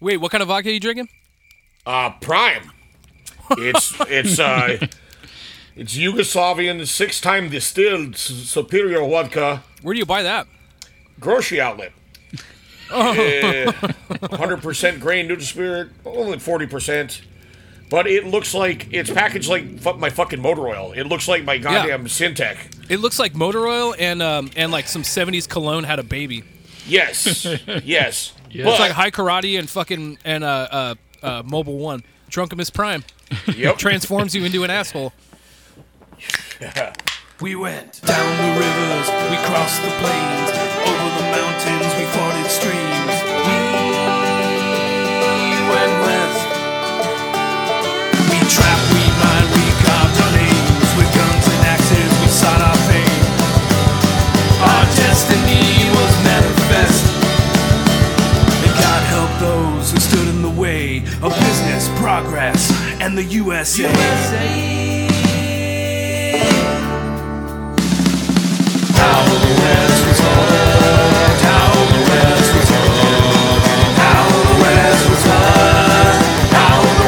Wait, what kind of vodka are you drinking? Uh, Prime. It's it's uh, it's Yugoslavian six-time distilled superior vodka Where do you buy that? grocery outlet. Hundred percent grain neutral spirit, only forty percent. But it looks like it's packaged like fu- my fucking motor oil. It looks like my goddamn Syntec. It looks like motor oil and um and like some '70s cologne had a baby. Yes, yes. But, It's like Hai Karate and fucking and uh uh, uh Mobil one. Drunkamus Prime yep. transforms you into an asshole. We went down the rivers, we crossed the plains, over the mountains, we forded streams. We went west.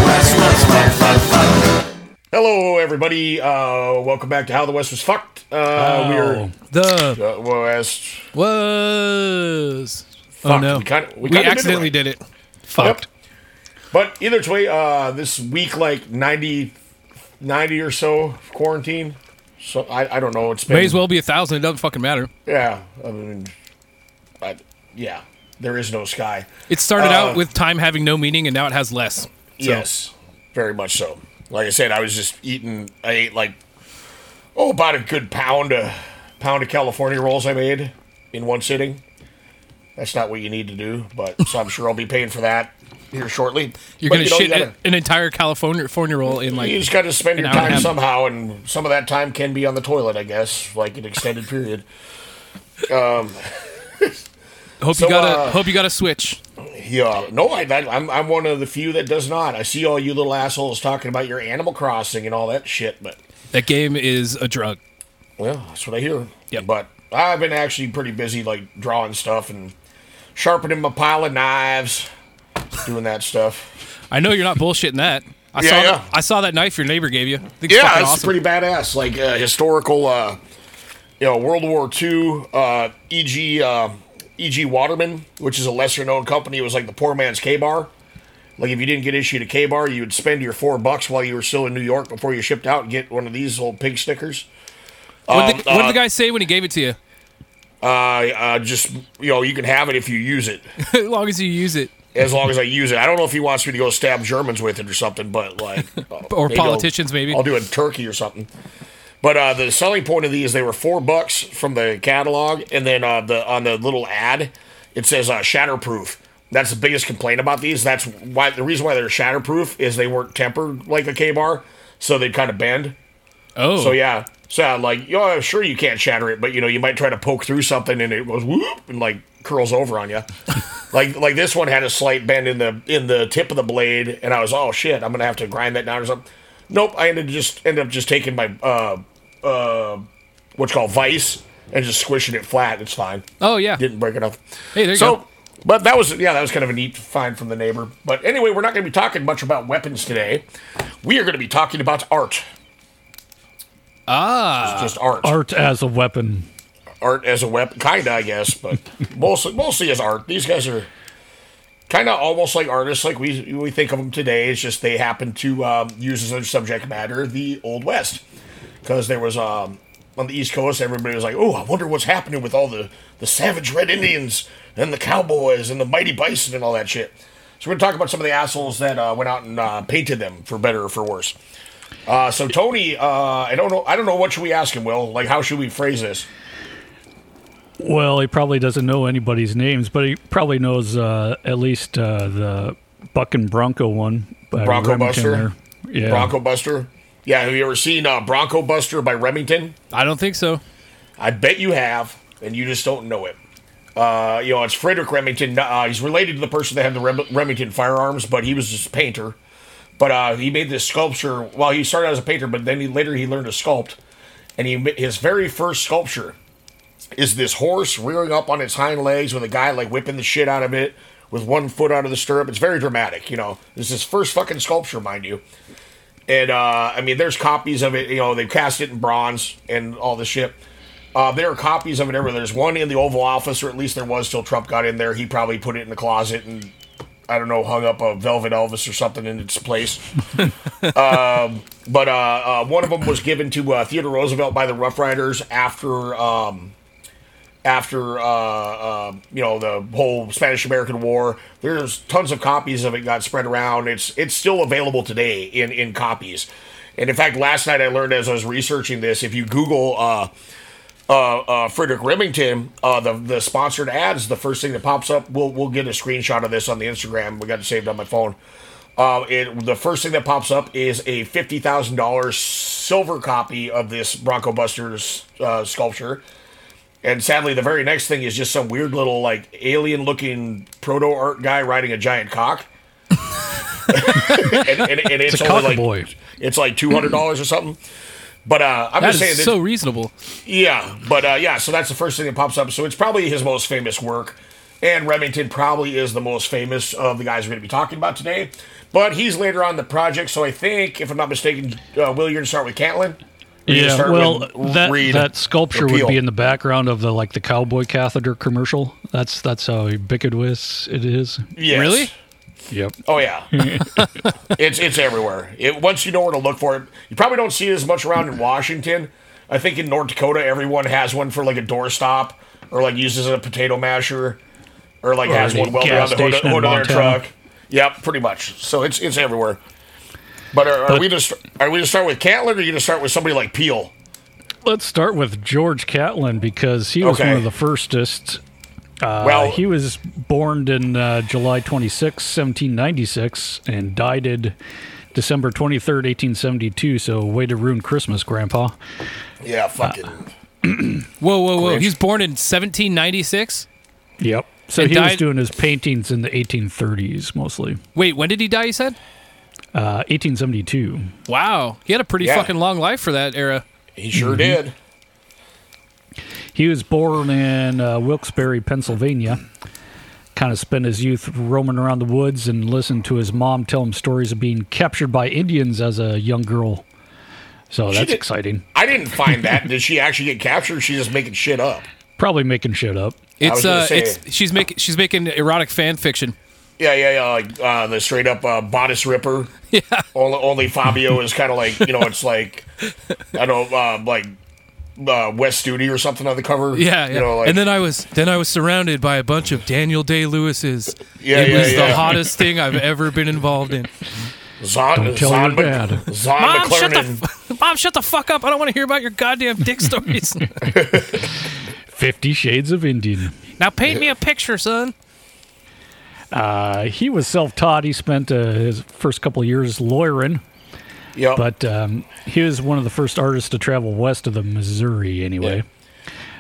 West was fucked, fucked, fucked. Hello, everybody. Uh, welcome back to How the West Was Fucked. Uh, We're The uh, West. was. Oh no, we kinda- we we, kinda did it accidentally right. did it. Fucked. But either way, uh, this week, like 90, 90 or so quarantine. So I, I don't know. It's been May as well be a thousand. It doesn't fucking matter. Yeah, I mean, I, yeah. There is no sky. It started Uh, out with time having no meaning, and now it has less. So, Yes, very much so. Like I said, I was just eating. I ate like oh about a good pound a pound of California rolls I made in one sitting. That's not what you need to do, but so I'm sure I'll be paying for that here shortly. You're gonna you know, shit gotta- an entire California roll in like you just got to spend your and time somehow, and some of that time can be on the toilet, I guess, like an extended period. Um, hope so, you got a uh, hope you got a switch. Yeah, no, I, I, I'm I'm one of the few that does not. I see all you little assholes talking about your Animal Crossing and all that shit, but That game is a drug. well, that's what I hear. Yeah, But I've been actually pretty busy, like drawing stuff and sharpening my pile of knives, doing that stuff. I know you're not bullshitting that. I Yeah, saw yeah. That, I saw that knife your neighbor gave you. It's Yeah, it's awesome. pretty badass. Like uh, historical, uh, you know, World War II, uh, E.G. Uh, E.G. Waterman, which is a lesser known company. It was like the poor man's Ka-Bar. Like if you didn't get issued a Ka-Bar, you would spend your four bucks while you were still in New York before you shipped out and get one of these little pig stickers. What Um, did, the, what did uh, the guy say when he gave it to you? Uh, uh, just you know, you can have it if you use it, as long as you use it. As long as I use it. I don't know if he wants me to go stab Germans with it or something, but like, uh, Or maybe I'll- politicians, maybe. I'll do it in Turkey or something. But uh, the selling point of these, they were four bucks from the catalog, and then uh, the on the little ad, it says uh, shatterproof. That's the biggest complaint about these. That's why the reason why they're shatterproof is they weren't tempered like a Ka-Bar, so they kind of bend. Oh, So yeah, so uh, like, yeah, sure you can't shatter it, but you know you might try to poke through something and it goes whoop and like curls over on you. like like this one had a slight bend in the in the tip of the blade, and I was oh shit, I'm gonna have to grind that down or something. Nope, I ended just ended up just taking my uh uh what's called vice and just squishing it flat. It's fine. Oh yeah. Didn't break enough. Hey, there you so, go. but that was yeah, that was kind of a neat find from the neighbor. But anyway, we're not going to be talking much about weapons today. We are going to be talking about art. Ah, Just art. art as a weapon. art as a weapon, kinda, I guess, but mostly mostly as art. These guys are kind of almost like artists, like we we think of them today. It's just they happen to um, use as their subject matter the Old West, because there was um, on the East Coast, everybody was like, "Oh, I wonder what's happening with all the the savage Red Indians and the cowboys and the mighty bison and all that shit." So we're gonna talk about some of the assholes that uh, went out and uh, painted them for better or for worse. Uh, so Tony, uh, I don't know. I don't know what should we ask him. Will like how should we phrase this? Well, he probably doesn't know anybody's names, but he probably knows uh, at least uh, the Buck and Bronco one. by Bronco Remington Buster? there. Yeah. Bronco Buster. Yeah, have you ever seen uh, Bronco Buster by Remington? I don't think so. I bet you have, and you just don't know it. Uh, you know, it's Frederic Remington. Uh, he's related to the person that had the Rem- Remington firearms, but he was just a painter. But uh, he made this sculpture. Well, he started as a painter, but then he, later he learned to sculpt. And he his very first sculpture is this horse rearing up on its hind legs with a guy like whipping the shit out of it with one foot out of the stirrup. It's very dramatic. You know, this is his first fucking sculpture, mind you. And uh, I mean, there's copies of it. You know, they've cast it in bronze and all this shit. Uh, there are copies of it everywhere. There's one in the Oval Office, or at least there was till Trump got in there. He probably put it in the closet and I don't know, hung up a Velvet Elvis or something in its place. um, but uh, uh, one of them was given to uh, Theodore Roosevelt by the Rough Riders after um, after uh, uh, you know the whole Spanish American War. There's tons of copies of it got spread around. It's it's still available today in in copies. And in fact, last night I learned as I was researching this, if you Google uh, uh, Frederic Remington, uh, the the sponsored ads, the first thing that pops up, we'll we'll get a screenshot of this on the Instagram. We got it saved on my phone. Uh, it the first thing that pops up is a fifty thousand dollars silver copy of this Bronco Busters uh, sculpture. And sadly, the very next thing is just some weird little like alien looking proto art guy riding a giant cock. and, and, and it's, It's only like it's like two hundred dollars or something. But uh, I'm That just saying is that so reasonable. yeah, but uh, yeah, so that's the first thing that pops up. So it's probably his most famous work, and Remington probably is the most famous of the guys we're going to be talking about today. But he's later on the project, so I think, if I'm not mistaken, uh, Will, you're going to start with Catlin. Or you gonna Yeah, well, that Reed that sculpture or would be in the background of the like the cowboy catheter commercial. That's that's how ubiquitous it is. Yes. Really? Yep. Oh yeah, it's it's everywhere. It once you know where to look for it, you probably don't see it as much around in Washington. I think in North Dakota, everyone has one for like a doorstop, or like uses a potato masher, or like Or has one welded on the hood, hood of their truck. Yep, pretty much. So it's it's everywhere. But are, are But- we just are we to start with Catlin, or are you to start with somebody like Peale? Let's start with George Catlin because he was Okay. one of the firstest. Uh, Well- he was born in uh, July 26, 1796, and died in December 23rd, 1872. So, way to ruin Christmas, Grandpa. Yeah, fucking. Whoa, whoa, whoa! Grinch. He's born in 1796. Yep. So, And he was doing his paintings in the 1830s mostly. Wait, when did he die? You said. Uh, 1872. Wow, he had a pretty Yeah. fucking long life for that era. he sure Mm-hmm. did. He was born in uh, Wilkes-Barre, Pennsylvania. Kind of spent his youth roaming around the woods and listened to his mom tell him stories of being captured by Indians as a young girl. So that's did- exciting. I didn't find that. did she actually get captured? Or she just making shit up. Probably making shit up. It's uh, say- it's she's making she's making erotic fan fiction. Yeah, yeah, yeah. Like uh, the straight up uh, bodice ripper. Yeah. Only, only Fabio is kind of like you know, it's like I don't know, uh, like uh, Wes Studi or something on the cover. Yeah, yeah. You know, like, and then I was then I was surrounded by a bunch of Daniel Day Lewis's. Yeah, it yeah, was the hottest thing I've ever been involved in. Zon, Don't tell Zon, your dad. Mc- Zon Mom, shut the f- Mom, shut the fuck up! I don't want to hear about your goddamn dick stories. Fifty Shades of Indian. now paint me a picture, son. Uh, he was self-taught. He spent uh, his first couple of years lawyering, Yep. but um, he was one of the first artists to travel west of the Missouri. Anyway,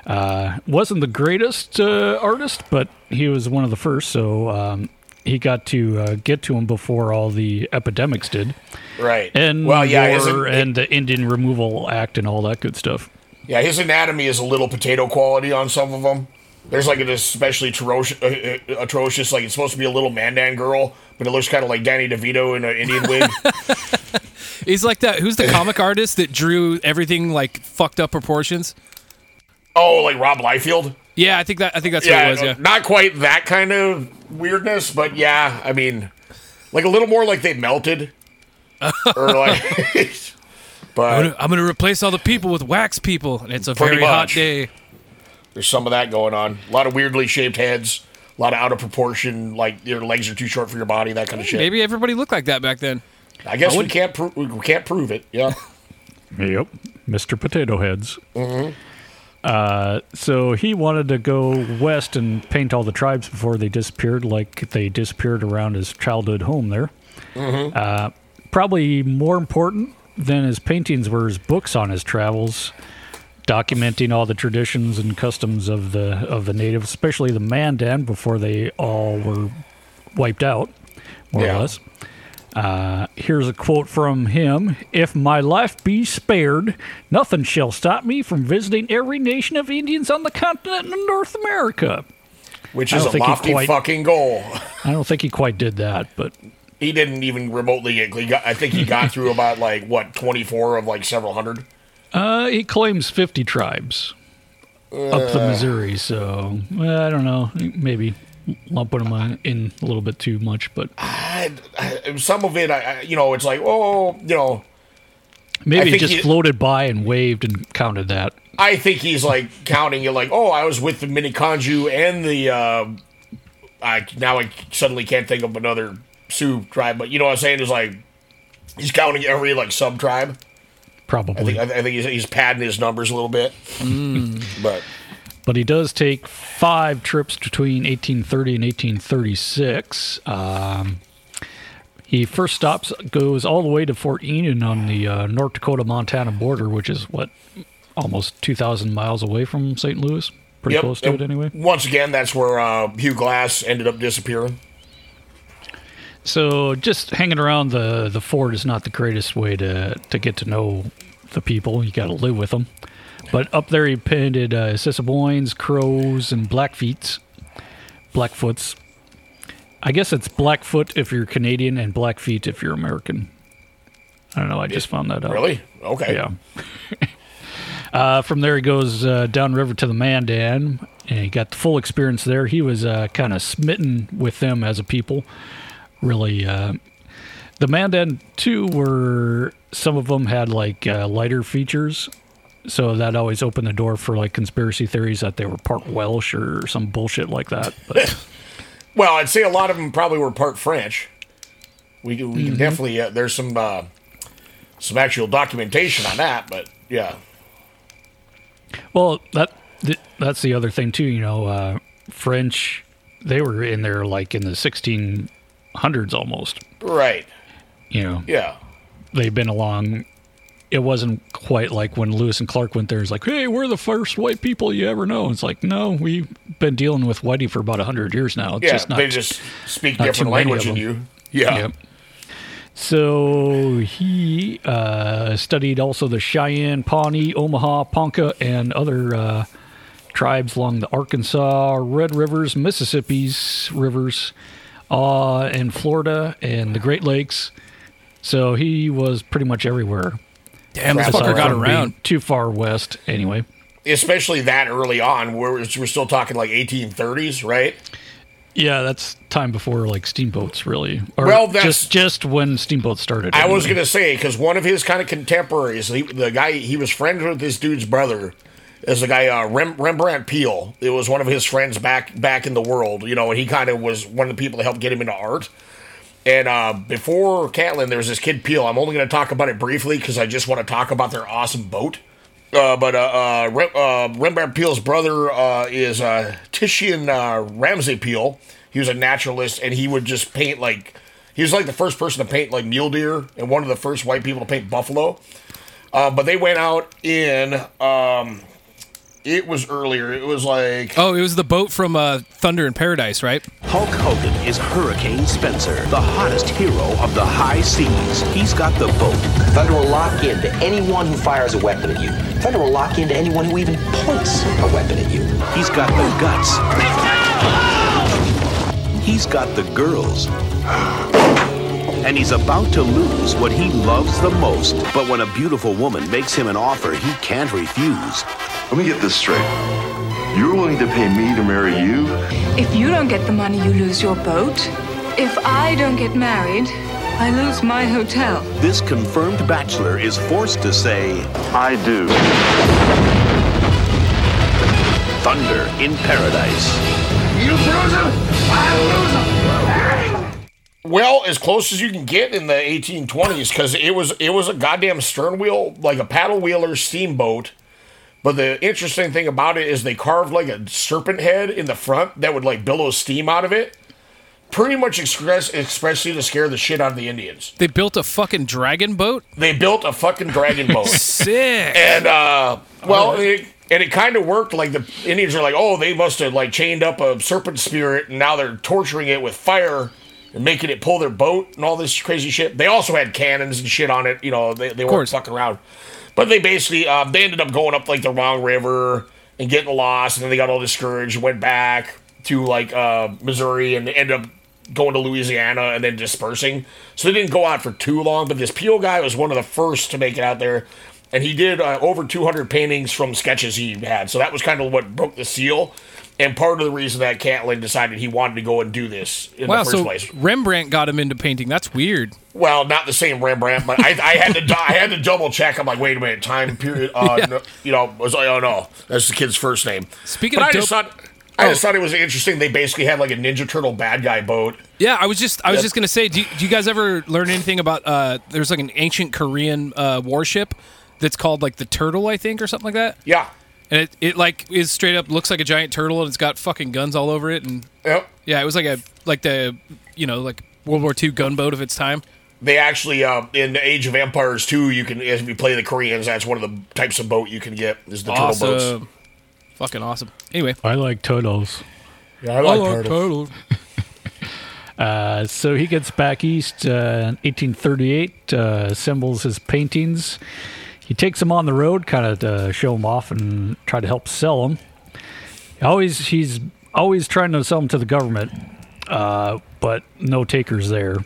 uh, wasn't the greatest uh, artist, but he was one of the first. So um, he got to uh, get to him before all the epidemics did, right. and well, yeah, war and the Indian Removal Act and all that good stuff. yeah, his anatomy is a little potato quality on some of them. There's like an especially atrocious, uh, uh, atrocious, like it's supposed to be a little Mandan girl, but it looks kind of like Danny DeVito in an Indian wig. He's like that. Who's the comic artist that drew everything like fucked up proportions? oh, like Rob Liefeld. Yeah, I think that I think that's what yeah, it was. Yeah. not quite that kind of weirdness, but yeah, I mean, like a little more like they melted, or like. I'm but gonna, I'm gonna replace all the people with wax people, and it's a Pretty very hot day. There's some of that going on. A lot of weirdly shaped heads, a lot of out of proportion, like your legs are too short for your body, that kind of shit. Maybe everybody looked like that back then. I guess we can't pro- we can't prove it. Yeah, Yep, Mr. Potato Heads. Uh, so he wanted to go west and paint all the tribes before they disappeared, like they disappeared around his childhood home there. Uh, probably more important than his paintings were his books on his travels, documenting all the traditions and customs of the of the natives, especially the Mandan, before they all were wiped out, more Yeah. or less. Uh, here's a quote from him If my life be spared, nothing shall stop me from visiting every nation of Indians on the continent of North America. which I is don't a think he lofty quite- fucking goal. I don't think he quite did that, but He didn't even remotely got, I think he got through about like what twenty four of like several hundred. Uh, he claims 50 tribes up the Missouri. So well, I don't know, maybe lumping them in a little bit too much, but I, I, some of it, I, you know, it's like oh, you know, maybe he just he- floated by and waved and counted that. I think he's like counting it like, oh, I was with the Miniconjou and the. Uh, I now I suddenly can't think of another Sioux tribe, but you know what I'm saying? Is like he's counting every like sub tribe. I Probably. think I, I think he's, he's padding his numbers a little bit. But But he does take five trips between 1830 and 1836. Um, he first stops, goes all the way to Fort Union on the uh, North Dakota Montana border, which is what, almost 2,000 miles away from St. Louis? Pretty yep, close to and it, anyway. Once again, that's where uh, Hugh Glass ended up disappearing. So just hanging around the, the fort is not the greatest way to, to get to know the people. You got to live with them. But up there, he painted uh, Assiniboines, Crows, and Blackfeets. Blackfoots. I guess it's Blackfoot if you're Canadian and Blackfeet if you're American. I don't know. I just found that out. Really? Okay. Yeah. uh, from there, he goes uh, downriver to the Mandan, and he got the full experience there. He was uh, kind of smitten with them as a people. Really, uh, the Mandan too were some of them had like uh, lighter features, so that always opened the door for like conspiracy theories that they were part Welsh or some bullshit like that. But Well, I'd say a lot of them probably were part French. We can, Mm-hmm. can definitely uh, there's some uh, some actual documentation on that, but yeah, Well, that th- that's the other thing too. You know, uh, French they were in there like in the 1600s almost. right, You know, yeah, they've been along. It wasn't quite like when Lewis and Clark went there. It's like, hey, we're the first white people you ever know. It's like, no, we've been dealing with whitey for about hundred years now. It's yeah. just not. they just speak different language than you. Yeah, Yep. So he uh, studied also the Cheyenne, Pawnee, Omaha, Ponca, and other uh, tribes along the Arkansas, Red Rivers, Mississippi's rivers, uh, and Florida and the Great Lakes. So he was pretty much everywhere. Damn, this Aside fucker got around. Too far west, anyway. especially that early on, where we're still talking like 1830s, right? Yeah, that's time before like steamboats, really. Or Well, that's- just just when steamboats started. I was gonna say because one of his kind of contemporaries, he, the guy he was friends with this dude's brother, is the guy uh, Rem, Rembrandt Peale. It was one of his friends back back in the world, you know, and he kind of was one of the people that helped get him into art. And uh, before Catlin, there was this kid Peale. I'm only going to talk about it briefly because I just want to talk about their awesome boat. Uh, but uh, uh, Rem, uh, Rembrandt Peale's brother is Titian Ramsay Peale. He was a naturalist, and he would just paint like he was like the first person to paint like mule deer, and one of the first white people to paint buffalo. But they went out in um, it was earlier. It was like Oh, it was the boat from uh, Thunder in Paradise, right? Hulk Hogan is Hurricane Spencer, the hottest hero of the high seas. He's got the boat. Thunder will lock into anyone who fires a weapon at you. Thunder will lock into anyone who even points a weapon at you. He's got the guts. He's got the girls. And he's about to lose what he loves the most. But when a beautiful woman makes him an offer he can't refuse, Let me get this straight. You're willing to pay me to marry you? If you don't get the money, you lose your boat. If I don't get married, I lose my hotel. this confirmed bachelor is forced to say, I do. Thunder in Paradise. You lose him, I lose him. Well, as close as you can get in the 1820s, because it was it was a goddamn stern wheel, like a paddle wheeler steamboat. But the interesting thing about it is they carved like a serpent head in the front that would like billow steam out of it, pretty much express expressly to scare the shit out of the Indians. They built a fucking dragon boat. They built a fucking dragon boat. Sick. And uh, well, it, and it kind of worked. Like the Indians are like, oh, they must have like chained up a serpent spirit, and now they're torturing it with fire and making it pull their boat and all this crazy shit. They also had cannons and shit on it. You know, they they weren't fucking around. But they basically um, they ended up going up like the wrong river and getting lost, and then they got all discouraged, went back. to like uh, Missouri and end up going to Louisiana and then dispersing. So they didn't go out for too long. But this Peale guy was one of the first to make it out there, and he did uh, over 200 paintings from sketches he had. So that was kind of what broke the seal. And part of the reason that Catlin decided he wanted to go and do this in Wow, the first so place. Rembrandt got him into painting. That's weird. Well, not the same Rembrandt, but I, I had to I had to double check. I'm like, wait a minute, time period. Uh, Yeah. no, you know, I was like, oh no, that's the kid's first name. Speaking but of I just dope- thought I just Oh. thought it was interesting. They basically had like a Ninja Turtle bad guy boat. Yeah, I was just I was just gonna say, do you, do you guys ever learn anything about? uh There's like an ancient Korean uh warship that's called like the Turtle, I think, or something like that. Yeah. And it, it like is straight up looks like a giant turtle and it's got fucking guns all over it and Yep. yeah, it was like a like the you know like World War II gunboat of its time. They actually uh, in Age of Empires 2, you can if you play the Koreans, that's one of the types of boat you can get is the turtle boats. Fucking awesome. Anyway, I like turtles. Yeah, I like turtles. Uh, so he gets back east uh, in 1838, uh, assembles his paintings. He takes them on the road, kind of to show them off and try to help sell them. Always, he's always trying to sell them to the government, uh, but no takers there.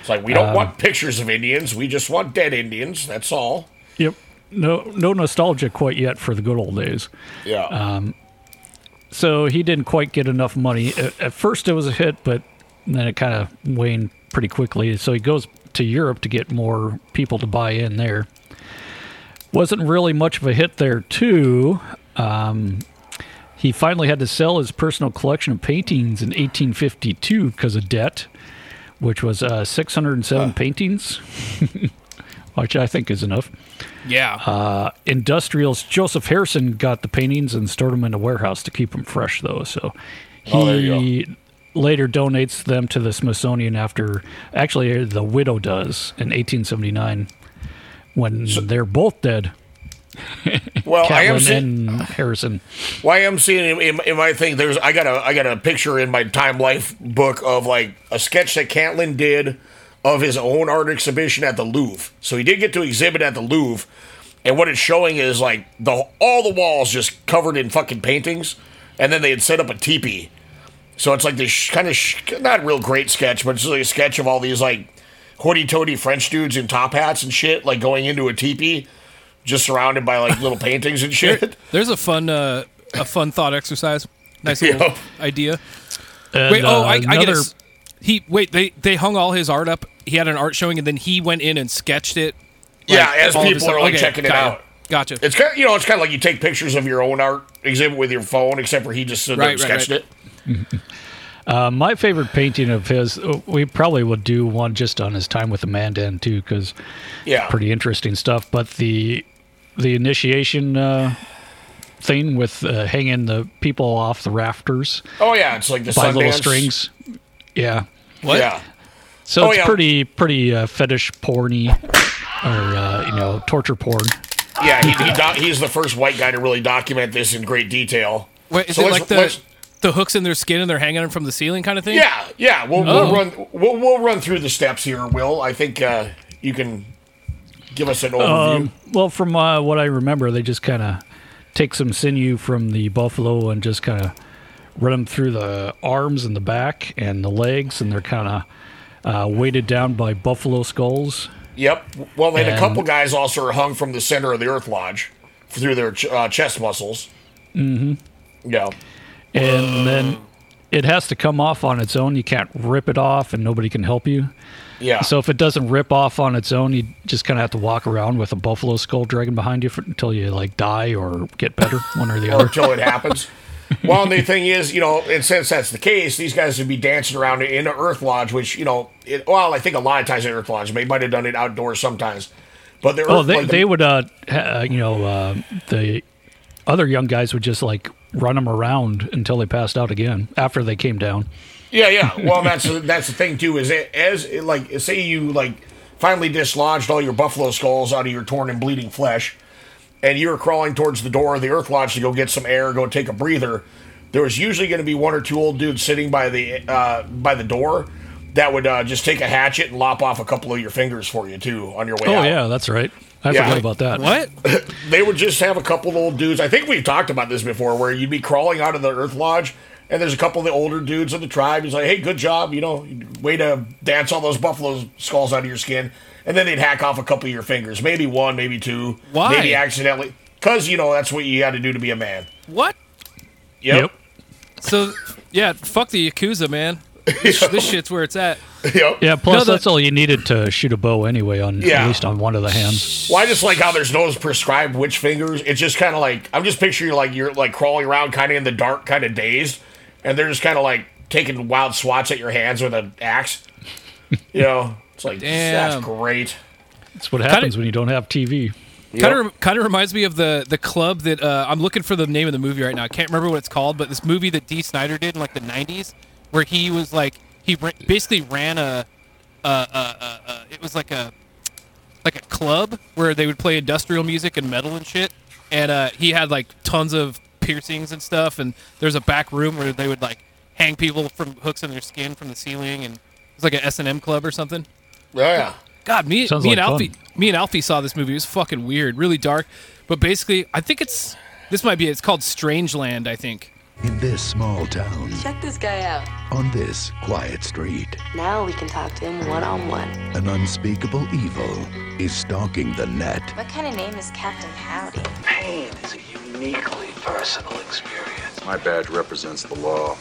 It's like we don't Um, want pictures of Indians. We just want dead Indians. That's all. Yep, no, no nostalgia quite yet for the good old days. Yeah. Um, so he didn't quite get enough money. At, at first, it was a hit, but then it kind of waned pretty quickly. So he goes to Europe to get more people to buy in there. Wasn't really much of a hit there, too. Um, he finally had to sell his personal collection of paintings in 1852 because of debt, which was uh, 607 paintings, which I think is enough. yeah, Uh, industrials Joseph Harrison got the paintings and stored them in a warehouse to keep them fresh, though. So he Oh, later donates them to the Smithsonian after, actually, the widow does in 1879 when they're both dead. well, I am seeing, Harrison. well, I am seeing in, in, in my thing. There's I got a I got a picture in my Time Life book of like a sketch that Catlin did of his own art exhibition at the Louvre. So he did get to exhibit at the Louvre, and what it's showing is like the all the walls just covered in fucking paintings, and then they had set up a teepee. So it's like this sh- kind of sh- not real great sketch, but it's like a sketch of all these like hoity-toity French dudes in top hats and shit, like going into a teepee, just surrounded by like little paintings and shit. there's a fun uh a fun thought exercise. Nice little Yeah. idea. And, Wait, oh, uh, I, I get another- it. He wait, they they hung all his art up. He had an art showing, and then he went in and sketched it. Yeah, as all of people his- are like okay, checking it got out. Gotcha. It's kind of, you know, it's kind of like you take pictures of your own art exhibit with your phone, except for he just stood there and Right, right, sketched right. it. Uh, my favorite painting of his, uh, we probably would do one just on his time with the Mandan too, because Yeah. pretty interesting stuff. But the the initiation uh, thing with uh, hanging the people off the rafters Oh yeah, it's like the by little strings, yeah. What? Yeah. So Oh, it's yeah. pretty pretty uh, fetish porny, or uh, you know torture porn. Yeah, he, he doc- he's the first white guy to really document this in great detail. Wait, is So it like the let's- the hooks in their skin and they're hanging them from the ceiling kind of thing? Yeah, yeah. We'll, Oh. we'll run. We'll, we'll run through the steps here. Will I think uh, you can give us an overview? Um, well, from uh, what I remember, they just kind of take some sinew from the buffalo and just kind of run them through the arms and the back and the legs, and they're kind of uh, weighted down by buffalo skulls. Yep. Well, then a couple guys also are hung from the center of the Earth Lodge through their ch- uh, chest muscles. Mm-hmm. Yeah. And then it has to come off on its own. You can't rip it off, and nobody can help you. Yeah. So if it doesn't rip off on its own, you just kind of have to walk around with a buffalo skull dragging behind you for, until you like die or get better, one or the other. until it happens. well, the thing is, you know, and since that's the case, these guys would be dancing around in an Earth Lodge, which you know, it, well, I think a lot of times in Earth Lodge, they might have done it outdoors sometimes, but the Earth, Oh, they, like the- they would, uh, ha- you know, uh, the other young guys would just like run them around until they passed out again after they came down. Yeah, yeah. Well, that's that's the thing too. Is it, as like say you like finally dislodged all your buffalo skulls out of your torn and bleeding flesh, and you were crawling towards the door of the Earth Lodge to go get some air, go take a breather. There was usually going to be one or two old dudes sitting by the uh, by the door that would uh, just take a hatchet and lop off a couple of your fingers for you too on your way Oh out. yeah, that's right. I Yeah. forgot about that. What? they would just have a couple of old dudes. I think we've talked about this before, where you'd be crawling out of the Earth Lodge, And there's a couple of the older dudes in the tribe. He's like, "Hey, good job, you know, way to dance all those buffalo skulls out of your skin." And then they'd hack off a couple of your fingers, maybe one, maybe two, Why? maybe accidentally, because you know that's what you had to do to be a man. What? Yep. So yeah, fuck the yakuza, man. This, this shit's where it's at. Yep. Yeah, plus No, the- that's all you needed to shoot a bow anyway on Yeah. at least on one of the hands. Well, I just like how there's no prescribed which fingers. It's just kind of like I'm just picturing like you're like crawling around, kind of in the dark, kind of dazed, and they're just kind of like taking wild swats at your hands with an axe. You know, it's like Damn. that's great. That's what happens when you don't have TV. Kind of, kind of reminds me of the the club that uh, I'm looking for the name of the movie right now. I can't remember what it's called, but this movie that Dee Snider did in like the '90s, where he was like he ra- basically ran a, uh, uh, uh, uh, it was like a like a club where they would play industrial music and metal and shit, and uh, he had like tons of piercings and stuff, and there's a back room where they would like hang people from hooks in their skin from the ceiling, and it's like an S and M club or something. Oh, yeah. God, me, Sounds me like and fun. Alfie, me and Alfie saw this movie. It was fucking weird, really dark. But basically, I think it's this might be. It's called Strangeland. I think. In this small town, Check this guy out. on this quiet street, Now we can talk to him one on one. an unspeakable evil is stalking the net. What kind of name is Captain Howdy? Pain is a uniquely personal experience. My badge represents the law.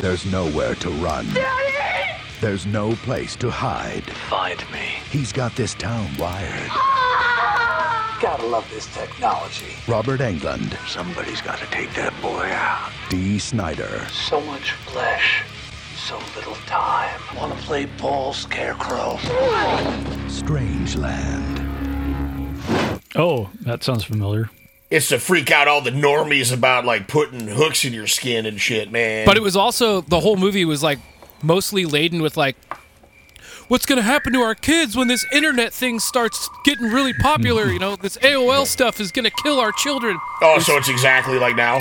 There's nowhere to run. Daddy! There's no place to hide. Find me. He's got this town wired. Gotta love this technology. Robert Englund, Somebody's gotta take that boy out. Dee Snider, So much flesh, so little time. Wanna play ball, Scarecrow? Strangeland. Oh, that sounds familiar. It's to freak out all the normies about like putting hooks in your skin and shit, man. But it was also the whole movie was like mostly laden with like, what's gonna happen to our kids when this internet thing starts getting really popular? You know, this AOL stuff is gonna kill our children. oh, so it's exactly like now.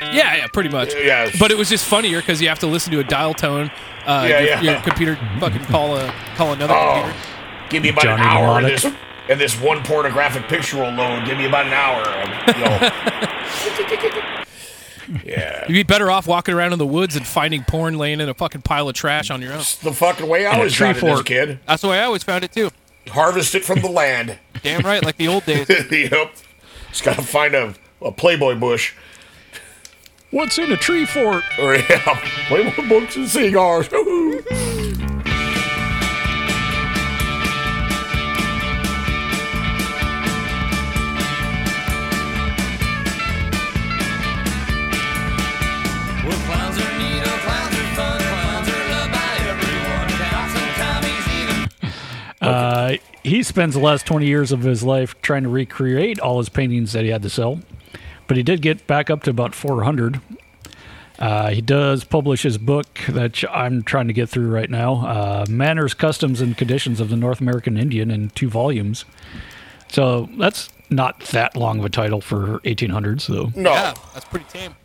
Yeah, yeah, pretty much. Yeah. But it was just funnier because you have to listen to a dial tone. Uh, Yeah, your, yeah. your computer fucking call a call another Oh, computer. give me about Johnny an hour and this, and this one pornographic picture will load. Give me about an hour. You know. yeah. You'd be better off walking around in the woods and finding porn laying in a fucking pile of trash on your own. The fucking way I And a always tree found it as a kid. That's the way I always found it too. Harvest it from the land. Damn right, like the old days. yep. Just gotta find a, a Playboy bush. What's in a tree fort? Or yeah, Playboy books and cigars. Uh, he spends the last 20 years of his life trying to recreate all his paintings that he had to sell, but he did get back up to about 400. Uh, he does publish his book that I'm trying to get through right now uh, Manners, Customs, and Conditions of the North American Indian in two volumes. So that's not that long of a title for 1800s, though. No. Yeah, that's pretty tame.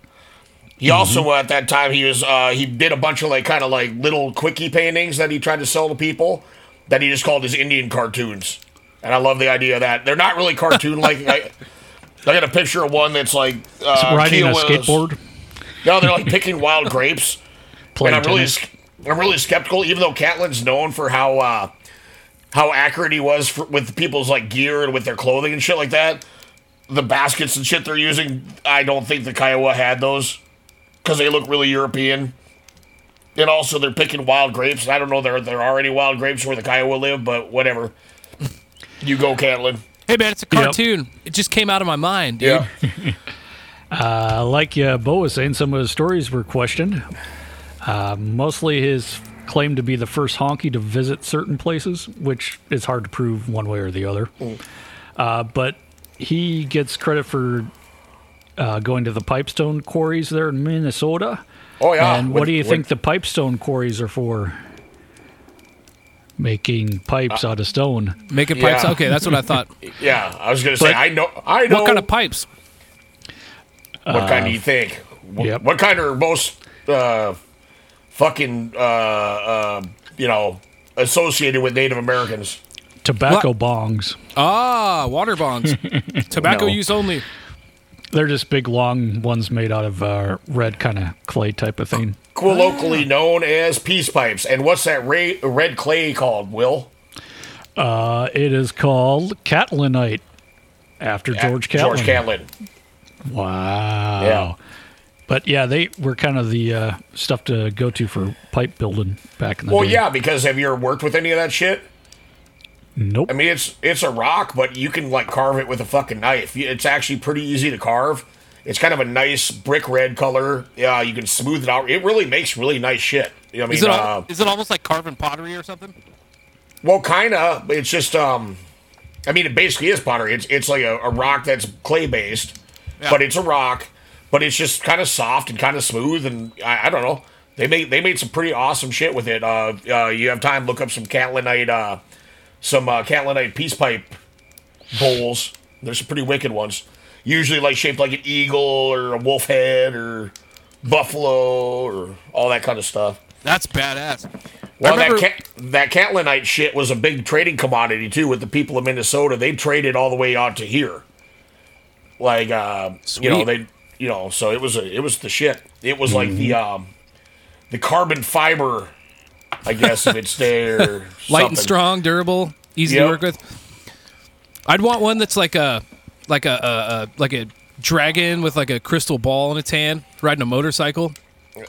He also uh, at that time he was uh, he did a bunch of like kind of like little quickie paintings that he tried to sell to people that he just called his Indian cartoons, and I love the idea of that they're not really cartoon like. I, I got a picture of one that's like uh, riding a skateboard. No, they're like picking wild grapes. Playing and I'm really, tennis. sk- I'm really skeptical, even though Catlin's known for how uh, how accurate he was for, with people's like gear and with their clothing and shit like that. The baskets and shit they're using, I don't think the Kiowa had those because they look really European. And also, they're picking wild grapes. I don't know there there are any wild grapes where the Kiowa live, but whatever. You go, Catlin. Hey man, it's a cartoon. It just came out of my mind, dude. Yeah. Uh, like uh, Bo was saying, some of his stories were questioned. Uh, mostly his claim to be the first honky to visit certain places, which is hard to prove one way or the other. Uh, but he gets credit for uh, going to the pipestone quarries there in Minnesota. Oh, yeah. And what With- do you with- think the pipestone quarries are for? Making pipes out of stone. Making pipes. Yeah. Okay, that's what I thought. Yeah, I was gonna say But- I know I know What kind of pipes? What kind do you think? What, yep. what kind are most uh, fucking uh, uh, you know associated with Native Americans? tobacco bongs. Ah, water bongs. Tobacco No. use only. They're just big, long ones made out of uh, red kind of clay type of thing. Colloquially known as peace pipes. And what's that ra- red clay called, Will? Uh, it is called Catlinite after George Catlin. George Catlin. Wow. Yeah. But yeah, they were kind of the uh, stuff to go to for pipe building back in the Well, day. Well, yeah, because have you ever worked with any of that shit? Nope. I mean, it's it's a rock, but you can like carve it with a fucking knife. It's actually pretty easy to carve. It's kind of a nice brick red color. Yeah, you can smooth it out. It really makes really nice shit. You know I mean, Is it, al- uh, is it almost like carving pottery or something? well, kind of. It's just, um, I mean, it basically is pottery. It's it's like a, a rock that's clay based, but it's a rock. But it's just kind of soft and kind of smooth, and I, I don't know. They made they made some pretty awesome shit with it. Uh, uh, you have time, look up some Catlinite, uh, some uh, Catlinite peace pipe bowls. There's some pretty wicked ones. Usually like shaped like an eagle or a wolf head or buffalo or all that kind of stuff. That's badass. Well, that remember- cat, that Catlinite shit was a big trading commodity too with the people of Minnesota. They traded all the way out to here. Like uh, you know they you know so it was a, it was the shit. It was like the um the carbon fiber, I guess if it's there. Light and strong, durable, easy Yep. to work with. I'd want one that's like a like a, a, a like a dragon with like a crystal ball in its hand, riding a motorcycle. Uh,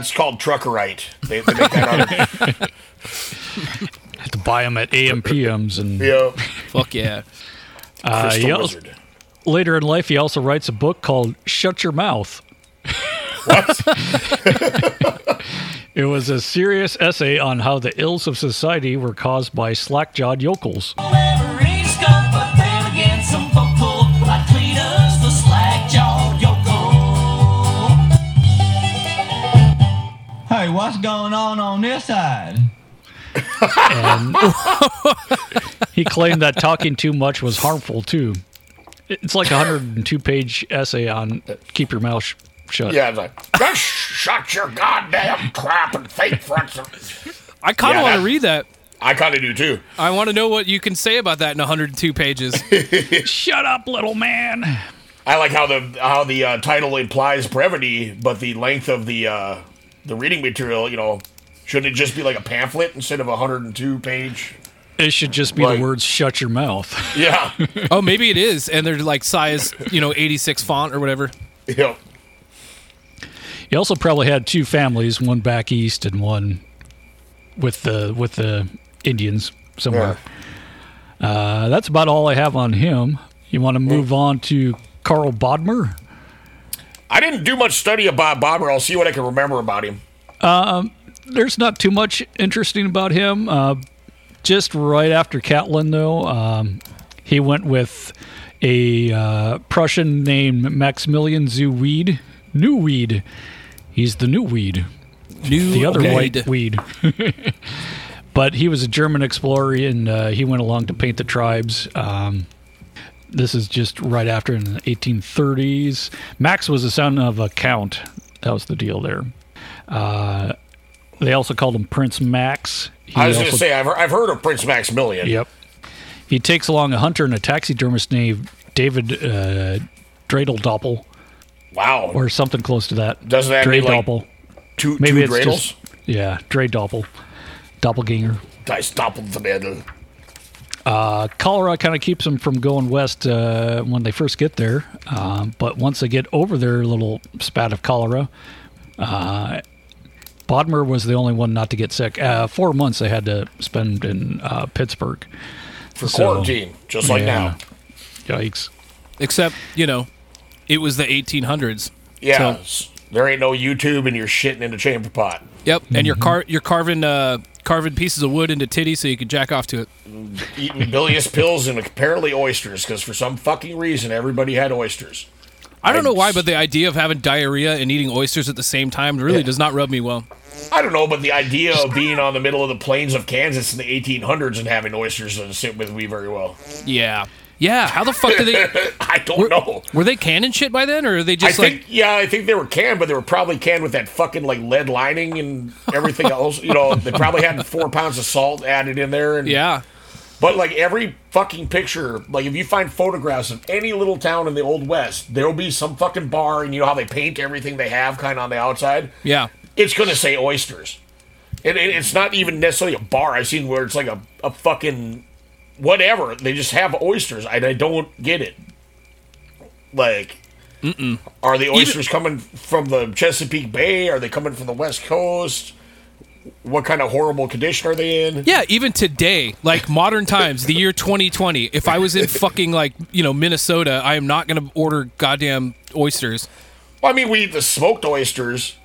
it's called truckerite. They, they make that out Have to buy them at AMPMs and yeah. Fuck yeah. Uh, Crystal he also- wizard. later in life, he also writes a book called "Shut Your Mouth." What? It was a serious essay on how the ills of society were caused by slack-jawed yokels. Hey, what's going on on this side? Um, and he claimed that talking too much was harmful too. It's like a 102 page essay on keep your mouth sh- shut. Yeah, it's like just shut your goddamn crap and fake fronts. I kind of Yeah, want to read that. I kind of do too. I want to know what you can say about that in 102 pages. Shut up, little man. I like how the how the uh, title implies brevity, but the length of the uh, the reading material, you know, shouldn't it just be like a pamphlet instead of a 102 page? It should just be Like- the words "shut your mouth." Yeah. oh, maybe it is, and they're like size, you know, 86 font or whatever. Yep. He also probably had two families, one back east and one with the with the Indians somewhere. Uh, that's about all I have on him. You want to move on to Karl Bodmer? I didn't do much study Bob Bomber. I'll see what I can remember about him. Um, there's not too much interesting about him. Uh, just right after Catlin, though, um, he went with a uh, Prussian named Maximilian zu Wied. He's the new weed. New the other weed. white weed. but he was a German explorer, and uh, he went along to paint the tribes. Um, this is just right after in the 1830s. Max was the son of a count. That was the deal there. Uh, they also called him Prince Max. He I was going to say I've, I've heard of Prince Maximilian. Yep. He takes along a hunter and a taxidermist named David uh, Dreidel Doppel, Wow. or something close to that. Doesn't that mean, like, Doppel. two- Maybe two it's Dreidels? just yeah, Dre Doppel, Doppelganger. Dice Doppelvermittel. Uh, cholera kind of keeps them from going west uh, when they first get there, um, but once they get over their little spat of cholera, uh, Bodmer was the only one not to get sick. Uh, four months they had to spend in uh, Pittsburgh For quarantine, just like now. Yikes! Except, you know, it was the 1800s. Yeah. So- there ain't no YouTube and you're shitting in a chamber pot. Yep, and Mm-hmm. you're car- you're carving uh, carving pieces of wood into titties so you can jack off to it. Eating bilious pills and apparently oysters, because for some fucking reason everybody had oysters. I don't know why, but the idea of having diarrhea and eating oysters at the same time really Yeah. does not rub me well. I don't know, but the idea of being on the middle of the plains of Kansas in the 1800s and having oysters doesn't sit with me very well. Yeah, yeah. How the fuck did they? I don't know. Were they canning shit by then, or are they I just think, like? yeah, I think they were canned, but they were probably canned with that fucking like lead lining and everything else. You know, they probably had four pounds of salt added in there. And Yeah. But like every fucking picture, like if you find photographs of any little town in the old west, there'll be some fucking bar, and you know how they paint everything they have kind of on the outside. Yeah. It's gonna say oysters, and it, it's not even necessarily a bar. I've seen where it's like a, a fucking whatever. They just have oysters, and I don't get it. Like, Mm-mm. are the oysters coming from the Chesapeake Bay? Are they coming from the West Coast? What kind of horrible condition are they in? Yeah, even today, like modern times, the year 2020, if I was in fucking like, you know, Minnesota, I am not going to order goddamn oysters. Well, I mean, we eat the smoked oysters.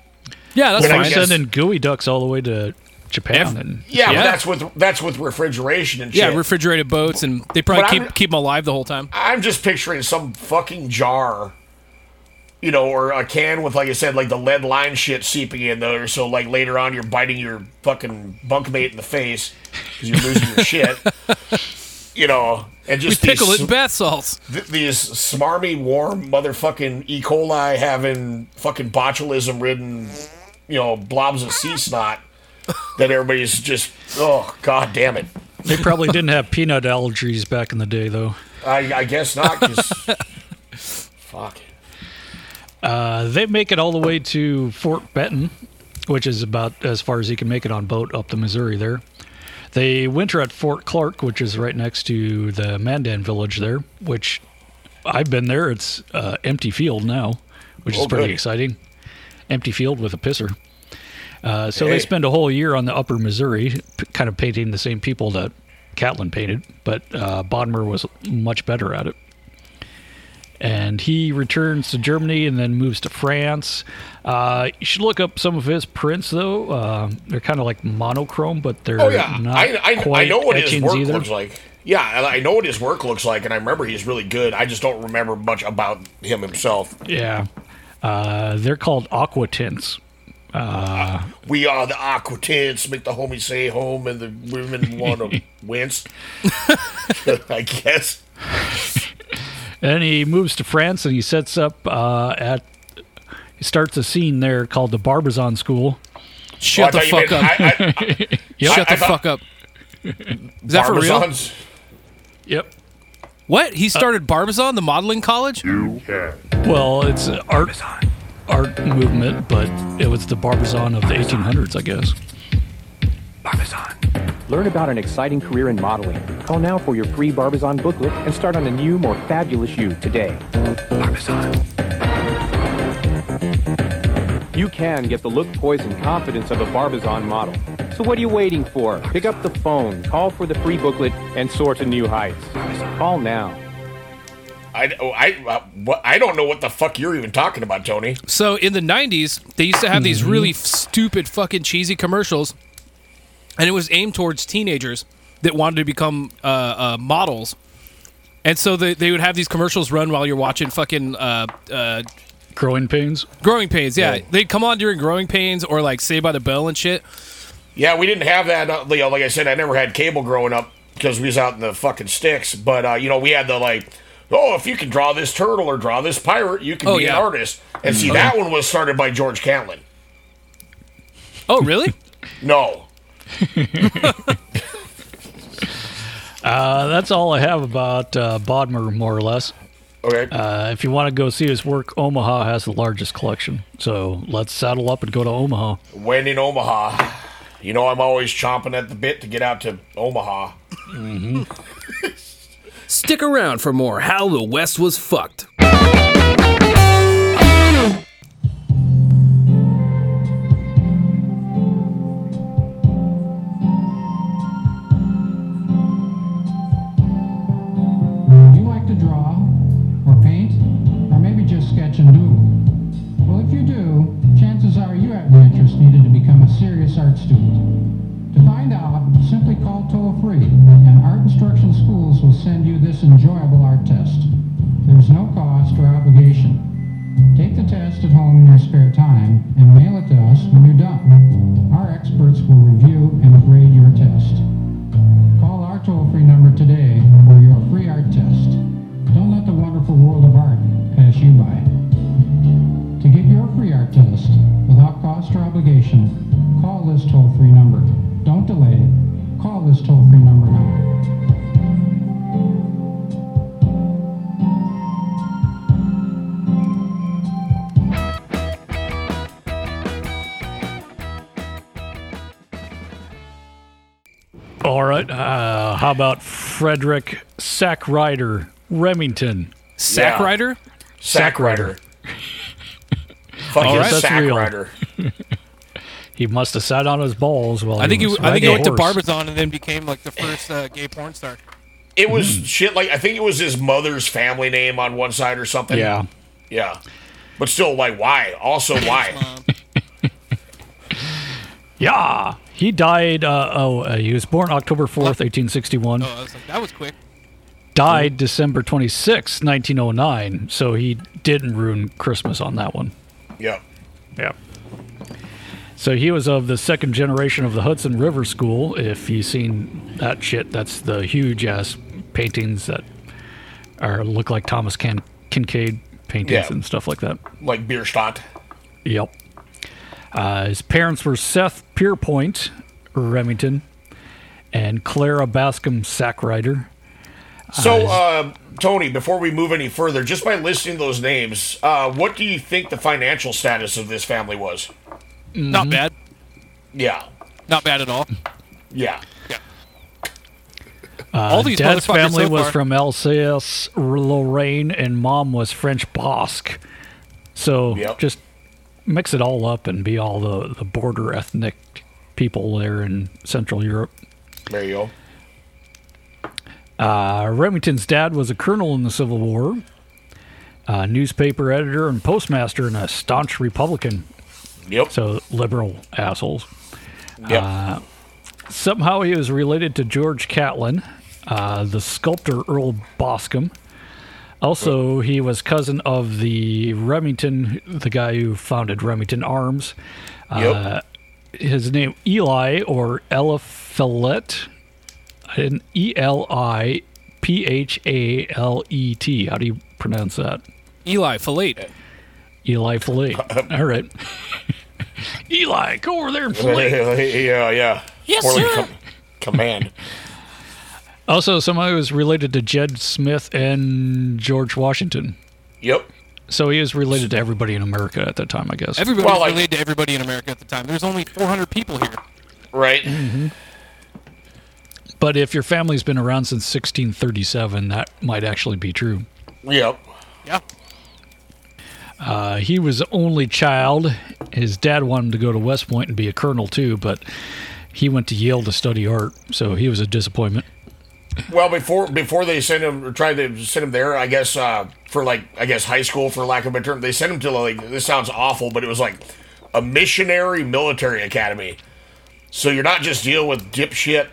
Yeah, that's When I fine. guess- Sending geoducks all the way to Japan. and Yeah, Yeah. but that's with that's with refrigeration and shit. Yeah, refrigerated boats, and they probably But keep I'm- keep them alive the whole time. I'm just picturing some fucking jar, you know, or a can with, like I said, like the lead line shit seeping in there. So, like later on, you're biting your fucking bunkmate in the face because you're losing your shit. You know, and We just pickle these, it in bath salts. th- these smarmy, warm motherfucking E. coli having fucking botulism ridden, you know, blobs of sea snot that everybody's just, oh, god damn it. They probably didn't have peanut allergies back in the day, though. I, I guess not, because. fuck. Uh, they make it all the way to Fort Benton, which is about as far as you can make it on boat up the Missouri there. They winter at Fort Clark, which is right next to the Mandan village there, which I've been there. It's uh, empty field now, which is Oh, pretty good. exciting. Empty field with a pisser. Uh, so Hey. they spend a whole year on the upper Missouri, p- kind of painting the same people that Catlin painted, but uh, Bodmer was much better at it and he returns to Germany and then moves to France. Uh, you should look up some of his prints, though. Uh, they're kind of like monochrome, but they're Oh yeah, not I, I, I quite know what his work either. looks like. Yeah, I I know what his work looks like, and I remember he's really good. I just don't remember much about him himself. Yeah, uh, they're called aquatints. Uh, We are the aqua tints, make the homies say home, and the women want to wince. I guess. and he moves to France and he sets up uh, at. He starts a scene there called the Barbizon School. Shut Oh, the fuck meant- up. I- I- Yep. Shut I the thought- fuck up. Is that for real? Yep. What? He started Barbizon, the modeling college? You can. Well, it's an art art movement, but it was the Barbizon of the 1800s, I guess. Barbizon. Learn about an exciting career in modeling. Call now for your free Barbizon booklet and start on a new, more fabulous you today. Barbizon. You can get the look, poise, and confidence of a Barbizon model. So what are you waiting for? Pick up the phone, call for the free booklet, and soar to new heights. Call now. I, oh, I, uh, what, I don't know what the fuck you're even talking about, Tony. So in the 90s, they used to have these really f- stupid, fucking cheesy commercials, and it was aimed towards teenagers that wanted to become uh, uh, models. And so they, they would have these commercials run while you're watching fucking uh, uh, Growing pains. Growing Pains. Yeah. Yeah. they'd come on during Growing Pains or like Saved by the Bell and shit. Yeah, we didn't have that. Uh, you know, like I said, I never had cable growing up because we was out in the fucking sticks. But uh, you know, we had the like, oh, if you can draw this turtle or draw this pirate, you can Oh, be yeah. an artist. And see, Okay. that one was started by George Catlin. Oh, really? No, Uh, that's all I have about uh, Bodmer, more or less. Okay. Uh, if you want to go see his work, Omaha has the largest collection. So let's saddle up and go to Omaha. when in Omaha, you know, I'm always chomping at the bit to get out to Omaha. Stick around for more How the West Was Fucked. Do you like to draw, or paint, or maybe just sketch and doodle? Well, if you do, chances are you have the interest needed to become a serious art student. To find out, simply call toll free, and Art Instruction Schools will send you this enjoyable art test. There's no cost or obligation. Take the test at home in your spare time and mail it to us when you're done. Our experts will review and grade your test. Call our toll-free number today for your free art test. Don't let the wonderful world of art pass you by. To get your free art test without cost or obligation, call this toll-free number. Don't delay. Call this toll-free number now. All right. Uh, how about Frederic Sackrider Remington? Sackrider? Yeah. Sack Rider. Fucking Sack Sackrider. He must have sat on his balls while I think he he, I think he went a to. Barbizon and then became like the first uh, gay porn star. It was Hmm. shit like I think it was his mother's family name on one side or something. Yeah. Yeah. But still, like, why? Also, why? Yeah. He died. Uh, oh, uh, he was born October 4th, 1861. Oh, I was like, that was quick. Died December 26, 1909. So he didn't ruin Christmas on that one. yeah. Yeah. So he was of the second generation of the Hudson River School. If you've seen that shit, that's the huge ass paintings that are look like Thomas Kin- Kinkade paintings Yeah. and stuff like that. Like Bierstadt. Yep. Uh, his parents were Seth Pierpont Remington and Clara Bascom Sackrider. So, uh, Tony, before we move any further, just by listing those names, uh, what do you think the financial status of this family was? Mm-hmm. Not bad. Yeah. Not bad at all. Yeah. Uh, All these dad's family so was far. from Alsace, Lorraine, and mom was French Basque. So Yep. just mix it all up and be all the, the border ethnic people there in Central Europe. There you go. Uh, Remington's dad was a colonel in the Civil War, a newspaper editor and postmaster, and a staunch Republican. Yep. So liberal assholes. Yep. Uh, somehow he was related to George Catlin, uh, the sculptor Earl Bascom. Also, he was cousin of the Remington, the guy who founded Remington Arms. Uh, his name Eli or Eliphalet, an E L I P H A L E T. How do you pronounce that? Eli fillet. Eli Fillet. All right. Eli, go over there and fillet. yeah, yeah. Yes, Poorly sir. com- command. Also, somebody was related to Jed Smith and George Washington. Yep. So he is related to everybody in America at that time, I guess. Everybody Well, was like- related to everybody in America at the time. There's only 400 people here. Right. Mm-hmm. but if your family's been around since 1637, that might actually be true. Yep. Yeah. Uh, he was the only child. His dad wanted him to go to West Point and be a colonel too, but he went to Yale to study art, so he was a disappointment. Well, before before they sent him or tried to send him there, I guess uh, for like I guess high school for lack of a term, they sent him to like this sounds awful, but it was like a missionary military academy. So you're not just dealing with dipshit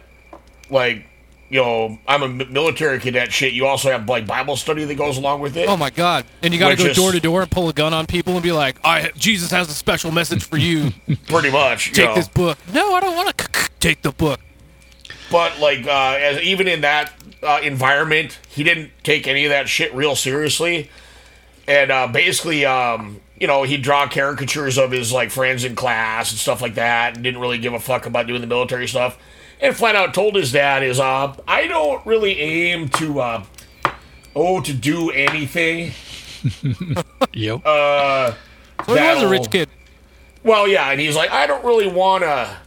like you know I'm a military cadet shit. You also have like Bible study that goes along with it. Oh my God! And you got to go is- door to door and pull a gun on people and be like, "I Jesus has a special message for you. Pretty much. you Take know. this book." No, I don't want to take the book. But like, uh, as even in that uh, environment, he didn't take any of that shit real seriously, and uh, basically, um, you know, he'd draw caricatures of his like friends in class and stuff like that, and didn't really give a fuck about doing the military stuff. And flat out told his dad is, uh, I don't really aim to, uh, oh, to do anything. Yep. Uh, So he was a rich kid. Well, yeah, and he's like, I don't really want to,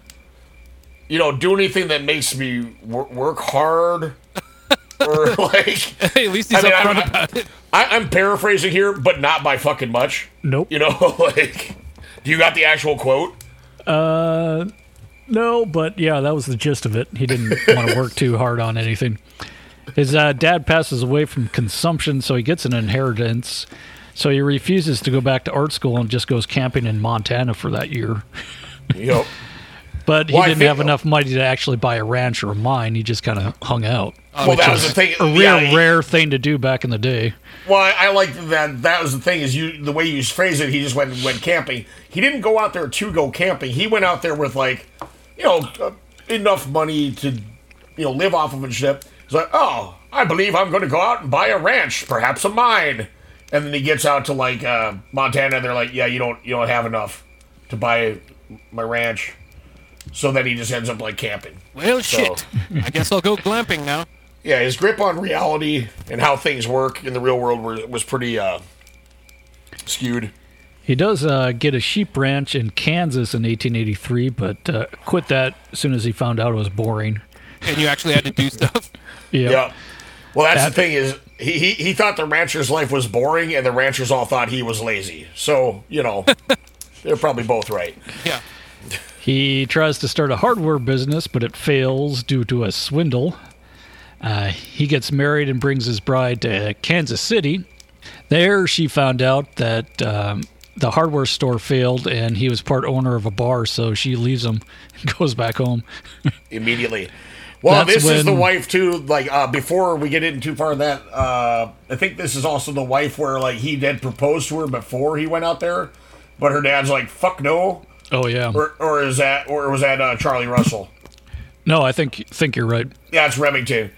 you know, do anything that makes me wor- work hard, or like. At least he's I mean, upfront I'm, about it. I, I'm paraphrasing here, but not by fucking much. Nope. You know, like, do you got the actual quote? Uh, no, but yeah, that was the gist of it. He didn't want to work too hard on anything. His uh, dad passes away from consumption, so he gets an inheritance. So he refuses to go back to art school and just goes camping in Montana for that year. Yep. But he Well, didn't have enough money to actually buy a ranch or a mine. He just kind of hung out. Well, that was the thing. A real Yeah, rare thing to do back in the day. Well, I, I like that. That was the thing is you the way you phrase it. He just went went camping. He didn't go out there to go camping. He went out there with like, you know, uh, enough money to, you know, live off of and shit. He's like, oh, I believe I'm going to go out and buy a ranch, perhaps a mine. And then he gets out to like uh, Montana. and They're like, yeah, you don't you don't have enough to buy my ranch. So then he just ends up like camping. Well, So- shit. I guess I'll go glamping now. Yeah, his grip on reality and how things work in the real world were, was pretty uh, skewed. He does uh, get a sheep ranch in Kansas in 1883, but uh, quit that as soon as he found out it was boring. and you actually had to do stuff. Yeah. Well, that's That- the thing is he, he he thought the rancher's life was boring, and the ranchers all thought he was lazy. So you know, they're probably both right. Yeah. He tries to start a hardware business, but it fails due to a swindle. Uh, he gets married and brings his bride to Kansas City. There, she found out that um, the hardware store failed and he was part owner of a bar, so she leaves him and goes back home. immediately. Well, That's this is the wife too. Like uh, before we get in too far, that uh, I think this is also the wife where like he did propose to her before he went out there, but her dad's like, "Fuck no." Oh yeah. Or, or is that or was that uh, Charlie Russell? No, I think think you're right. Yeah, it's Remington.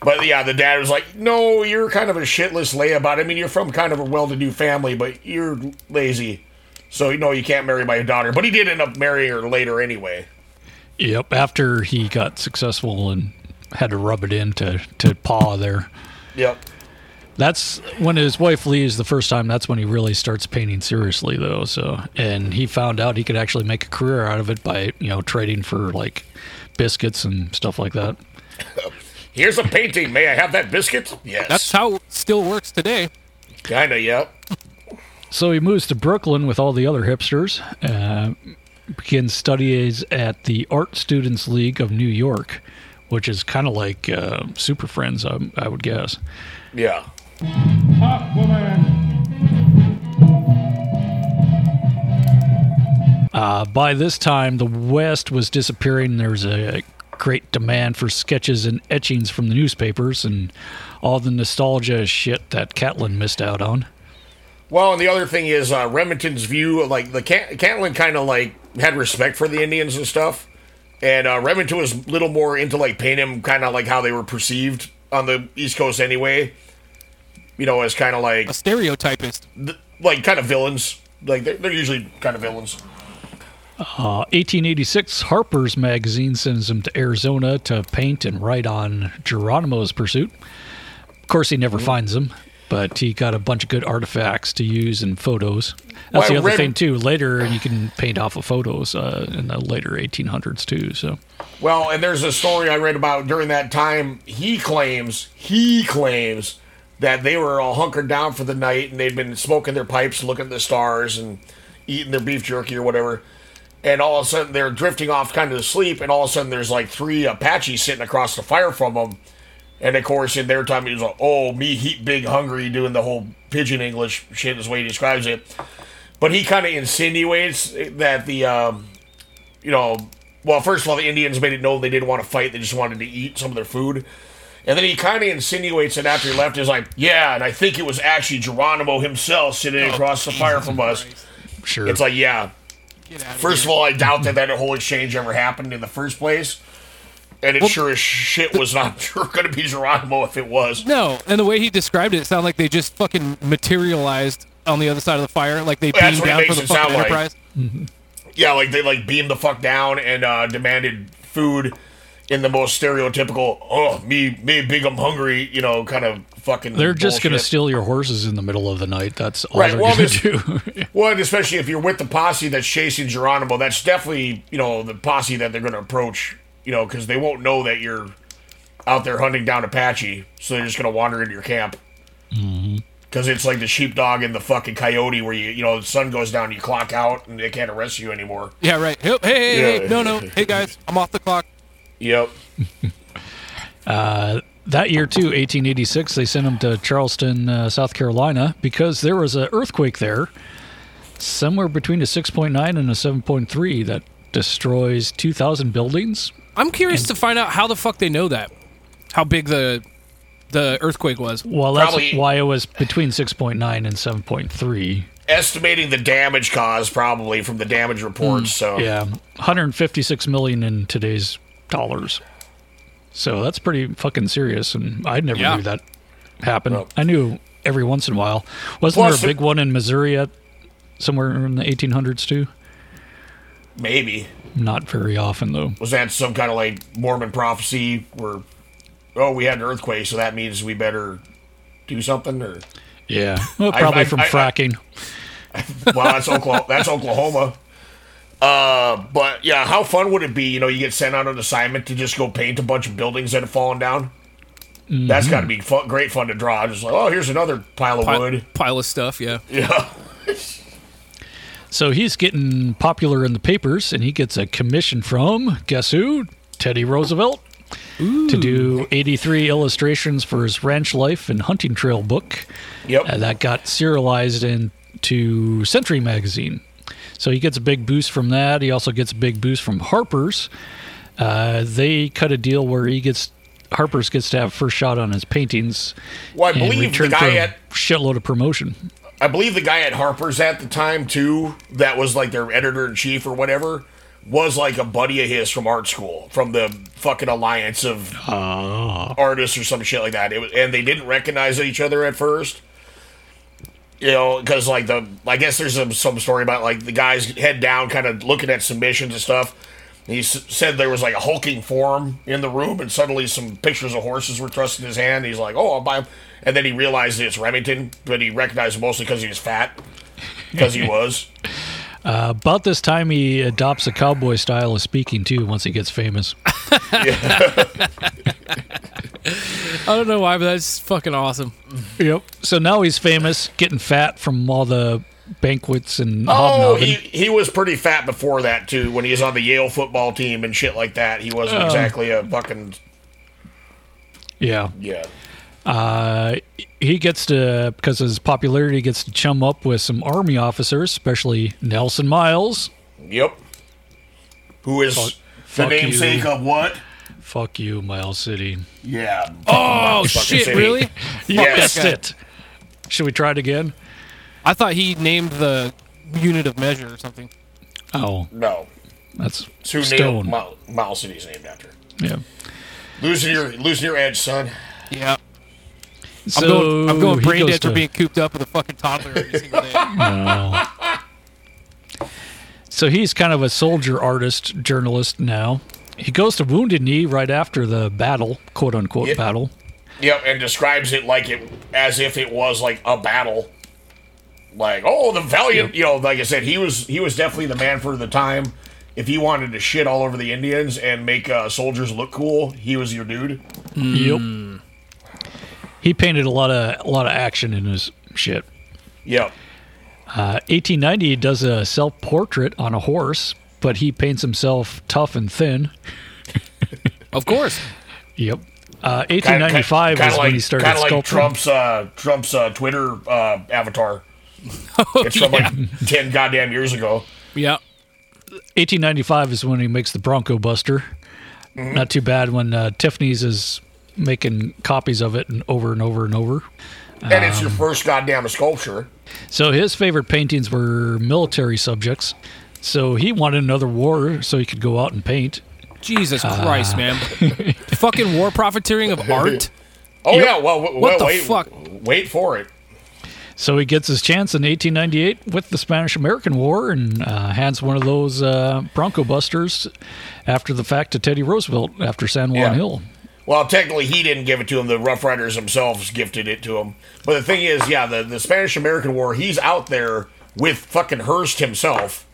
But yeah, the dad was like, "No, you're kind of a shitless layabout. I mean, you're from kind of a well-to-do family, but you're lazy, so you know you can't marry my daughter." But he did end up marrying her later anyway. Yep. After he got successful and had to rub it in to, to paw there. Yep. That's when his wife leaves the first time. That's when he really starts painting seriously, though. So, and he found out he could actually make a career out of it by you know trading for like biscuits and stuff like that. Here's a painting. May I have that biscuit? Yes. That's how it still works today. Kinda. Yep. So he moves to Brooklyn with all the other hipsters. Uh, begins studies at the Art Students League of New York, which is kind of like uh, Super Friends, I, I would guess. Yeah. Up, woman! Uh, by this time, the West was disappearing. There was a great demand for sketches and etchings from the newspapers and all the nostalgia shit that Catlin missed out on. Well, and the other thing is uh, Remington's view, like the Cat- Catlin kind of like had respect for the Indians and stuff, and uh, Remington was a little more into like painting them kind of like how they were perceived on the East Coast anyway. You know, as kind of like A stereotypist. th- like kind of villains. Like they're, they're usually kind of villains. Uh, 1886, Harper's Magazine sends him to Arizona to paint and write on Geronimo's pursuit. Of course, he never finds them, but he got a bunch of good artifacts to use in photos. That's Well, the other thing too. Later, you can paint off of photos uh, in the later 1800s too. So, Well, and there's a story I read about during that time. He claims, he claims that they were all hunkered down for the night and they'd been smoking their pipes, looking at the stars, and eating their beef jerky or whatever. And all of a sudden they're drifting off kind of to sleep, and all of a sudden there's like three Apaches sitting across the fire from them. And of course, in their time, he was like, "Oh, me heat big hungry," doing the whole pigeon English shit is the way he describes it. But he kind of insinuates that the um, you know, well, first of all, the Indians made it known they didn't want to fight; they just wanted to eat some of their food. And then he kind of insinuates that after he left, he's like, "Yeah," and I think it was actually Geronimo himself sitting across the fire from us. sure. It's like, yeah. First of all, I doubt that that whole exchange ever happened in the first place, and it sure as shit was not sure going to be Geronimo if it was. No, and the way he described it, it sounded like they just fucking materialized on the other side of the fire, like they That's beamed down for the it fucking sound like. Enterprise. Yeah, like they like beamed the fuck down and uh, demanded food in the most stereotypical, oh me me big I'm hungry, you know, kind of fucking. they're just going to steal your horses in the middle of the night. That's all Right, they're well, gonna do. Well, and especially if you're with the posse that's chasing Geronimo, that's definitely you know the posse that they're going to approach. You know, because they won't know that you're out there hunting down Apache, so they're just going to wander into your camp. Mm-hmm. Because it's like the sheepdog and the fucking coyote, where you you know the sun goes down, you clock out, and they can't arrest you anymore. Yeah, right. Hey, hey, hey, hey, no, no. Hey, guys, I'm off the clock. Yep. Uh, that year too, 1886, they sent him to Charleston, uh, South Carolina, because there was an earthquake there, somewhere between a 6.9 and a 7.3 that destroys 2,000 buildings. I'm curious to find out how the fuck they know that, how big the the earthquake was. Well, that's Probably- why it was between 6.9 and 7.3. Estimating the damage caused probably from the damage reports. So Yeah, 156 million in today's dollars. So that's pretty fucking serious, and I never Yeah. knew that happened. Well- I knew every once in a while. Wasn't there a it- big one in Missouri at somewhere in the 1800s too? maybe Not very often though. was that some kind of like Mormon prophecy where oh we had an earthquake, so that means we better do something or Yeah, well, probably I- from I- I- fracking. well, that's Oklahoma. That's Oklahoma. Uh, but yeah, how fun would it be? You know, you get sent on an assignment to just go paint a bunch of buildings that have fallen down. That's Mhm. got to be fun, great fun to draw. Just like, oh, here's another pile of wood. Pile of stuff, yeah. Yeah. So he's getting popular in the papers, and he gets a commission from guess who? Teddy Roosevelt to do 83 illustrations for his Ranch Life and Hunting Trail book. Yep. Uh, that got serialized into Century Magazine. So he gets a big boost from that. He also gets a big boost from Harper's. Uh, they cut a deal where he gets Harper's gets to have first shot on his paintings. Well, I believe the guy for a at- shitload of promotion. I believe the guy at Harper's at the time too, that was like their editor in chief or whatever, was like a buddy of his from art school, from the fucking alliance of artists or some shit like that. It was, and they didn't recognize each other at first. You know, because like the, I guess there's some, some story about like the guys head down, kind of looking at submissions and stuff. And he s- said there was like a hulking form in the room, and suddenly some pictures of horses were thrust in his hand. He's like, "Oh, I'll buy 'em." And then he realized it's Remington, but he recognized mostly because he was fat, because he was. Uh, about this time, he adopts a cowboy style of speaking too. Once he gets famous, I don't know why, but that's fucking awesome. Yep. So now he's famous, getting fat from all the banquets and Oh, he, he was pretty fat before that too. When he was on the Yale football team and shit like that, he wasn't Oh. exactly a fucking yeah. yeah. Uh, he gets to because of his popularity, gets to chum up with some army officers, especially Nelson Miles. Yep. Who is the fuck namesake you. of what? Fuck you, Miles City. Yeah. Oh Fucking shit! city. Really? Yes. missed it. Should we try it again? I thought he named the unit of measure or something. Oh, No. that's It's who stone. named Mile, Mile City's named after. Yeah. Losing your losing your edge, son. Yeah. So I'm going. I'm going he brain goes dead for to- being cooped up with a fucking toddler every single day. No. So he's kind of a soldier artist journalist now. He goes to Wounded Knee right after the battle, quote unquote battle. Yep, and describes it like it as if it was like a battle. Like, oh, the valiant, you know, like I said, he was he was definitely the man for the time. If he wanted to shit all over the Indians and make uh, soldiers look cool, he was your dude. Yep. He painted a lot of a lot of action in his shit. Yep. Uh, 1890, he does a self portrait on a horse, but he paints himself tough and thin. Of course. Yep. Uh, 1895 Kinda was like, when he started kinda like sculpting. Trump's uh, Trump's uh, Twitter uh, avatar. it's from yeah. like ten goddamn years ago. Yeah. 1895 is when he makes the Bronco Buster. Mm-hmm. Not too bad when uh, Tiffany's is making copies of it and over and over and over. And it's your Um, first goddamn sculpture. So his favorite paintings were military subjects. So he wanted another war so he could go out and paint. Jesus Christ, Uh, man! fucking war profiteering of art. Oh Yep. yeah, well, w- What well the wait, fuck? wait for it. So he gets his chance in 1898 with the Spanish American War and uh, hands one of those uh, Bronco Busters after the fact to Teddy Roosevelt after San Juan Yeah. Hill. Well, technically, he didn't give it to him. The Rough Riders themselves gifted it to him. But the thing is, yeah, the, the Spanish American War, he's out there with fucking Hearst himself.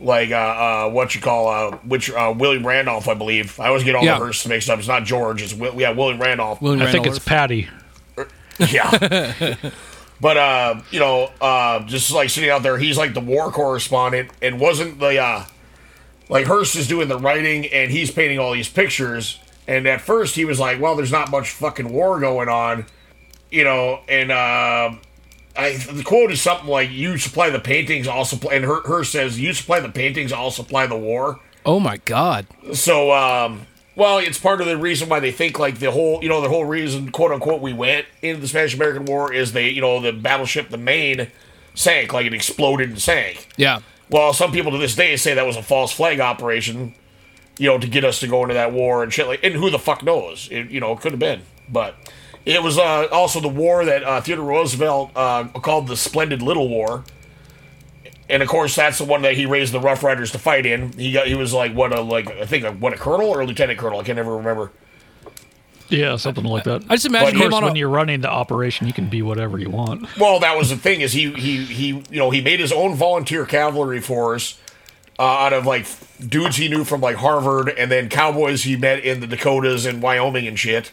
Like, uh, uh, what you call, uh, which, uh, William Randolph, I believe. I always get all Yeah. the Hearsts mixed up. It's not George, it's, Will, yeah, William Randolph. William I think Randolph. it's Patty. Yeah. but uh, you know, uh, just like sitting out there, he's like the war correspondent, and wasn't the uh, like Hearst is doing the writing, and he's painting all these pictures. And at first, he was like, "Well, there's not much fucking war going on," you know. And uh, I the quote is something like, "You supply the paintings, I'll supply." And Her- Hearst says, "You supply the paintings, I'll supply the war." Oh my God. So, um, well, it's part of the reason why they think like the whole, you know, the whole reason, quote unquote, we went into the Spanish American War is they, you know, the battleship, the Maine, sank, like it exploded and sank. Yeah. Well, some people to this day say that was a false flag operation, you know, to get us to go into that war and shit like, and who the fuck knows? It, you know, it could have been, but it was uh, also the war that uh, Theodore Roosevelt uh, called the Splendid Little War. And of course, that's the one that he raised the Rough Riders to fight in. He got he was like what a like I think a, what a colonel or a lieutenant colonel. I can never remember. Yeah, something like that. I just imagine of him course, on a- when you're running the operation, you can be whatever you want. Well, that was the thing is he he he you know he made his own volunteer cavalry force uh, out of like dudes he knew from like Harvard, and then cowboys he met in the Dakotas and Wyoming and shit,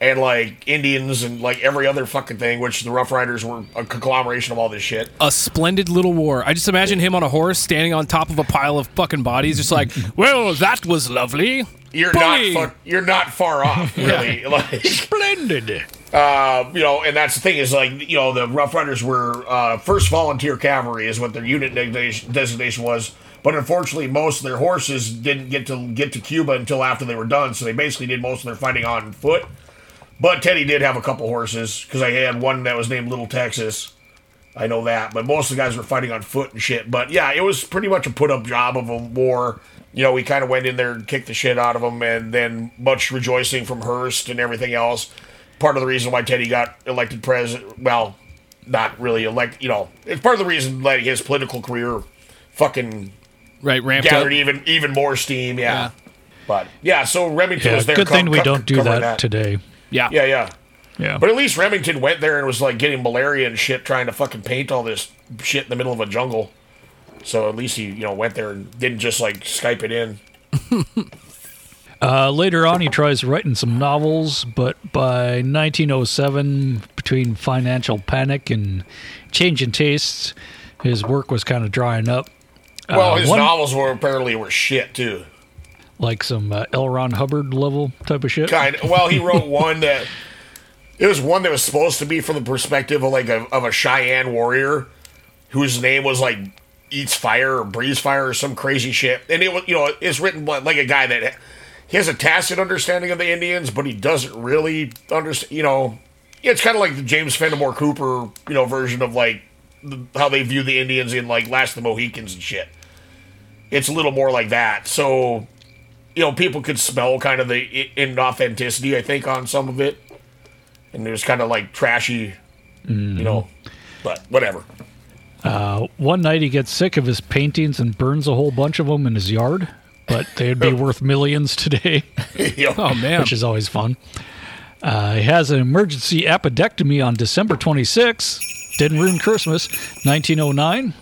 and like Indians and like every other fucking thing. Which the Rough Riders were a conglomeration of all this shit. A splendid little war. I just imagine him on a horse standing on top of a pile of fucking bodies, just like, well, that was lovely. You're Bully. not fu- you're not far off, really. like Splendid. Uh, you know, and that's the thing is like you know the Rough Riders were uh, first volunteer cavalry is what their unit designation was, but unfortunately most of their horses didn't get to get to Cuba until after they were done, so they basically did most of their fighting on foot. But Teddy did have a couple horses because I had one that was named Little Texas. I know that, but most of the guys were fighting on foot and shit. But yeah, it was pretty much a put up job of a war. You know, we kind of went in there and kicked the shit out of them, and then much rejoicing from Hearst and everything else. Part of the reason why Teddy got elected president, well, not really elect, you know, it's part of the reason that his political career fucking right ramped gathered up. even even more steam. Yeah. Yeah. But yeah, so Remington Yeah, was there. good co- thing we co- don't do covering that, today. Yeah. Yeah, yeah. Yeah. But at least Remington went there and was like getting malaria and shit, trying to fucking paint all this shit in the middle of a jungle. So at least he, you know, went there and didn't just like Skype it in. Uh, later on, he tries writing some novels, but by 1907, between financial panic and changing tastes, his work was kind of drying up. Well, Uh, his one- novels were apparently were shit too. like some uh, L. Ron Hubbard level type of shit. Kind. Of, Well, he wrote one that it was one that was supposed to be from the perspective of like a, of a Cheyenne warrior whose name was like eats fire or breathes fire or some crazy shit. And it was you know it's written like like a guy that he has a tacit understanding of the Indians, but he doesn't really understand. You know, it's kind of like the James Fenimore Cooper you know version of like the, how they view the Indians in like Last of the Mohicans and shit. It's a little more like that. So you know, people could smell kind of the inauthenticity, I think, on some of it. And it was kind of like trashy, you know, but whatever. Uh, one night, he gets sick of his paintings and burns a whole bunch of them in his yard, but they'd be worth millions today. Oh, man. Which is always fun. Uh, he has an emergency appendectomy on December 26. Didn't ruin Christmas, 1909.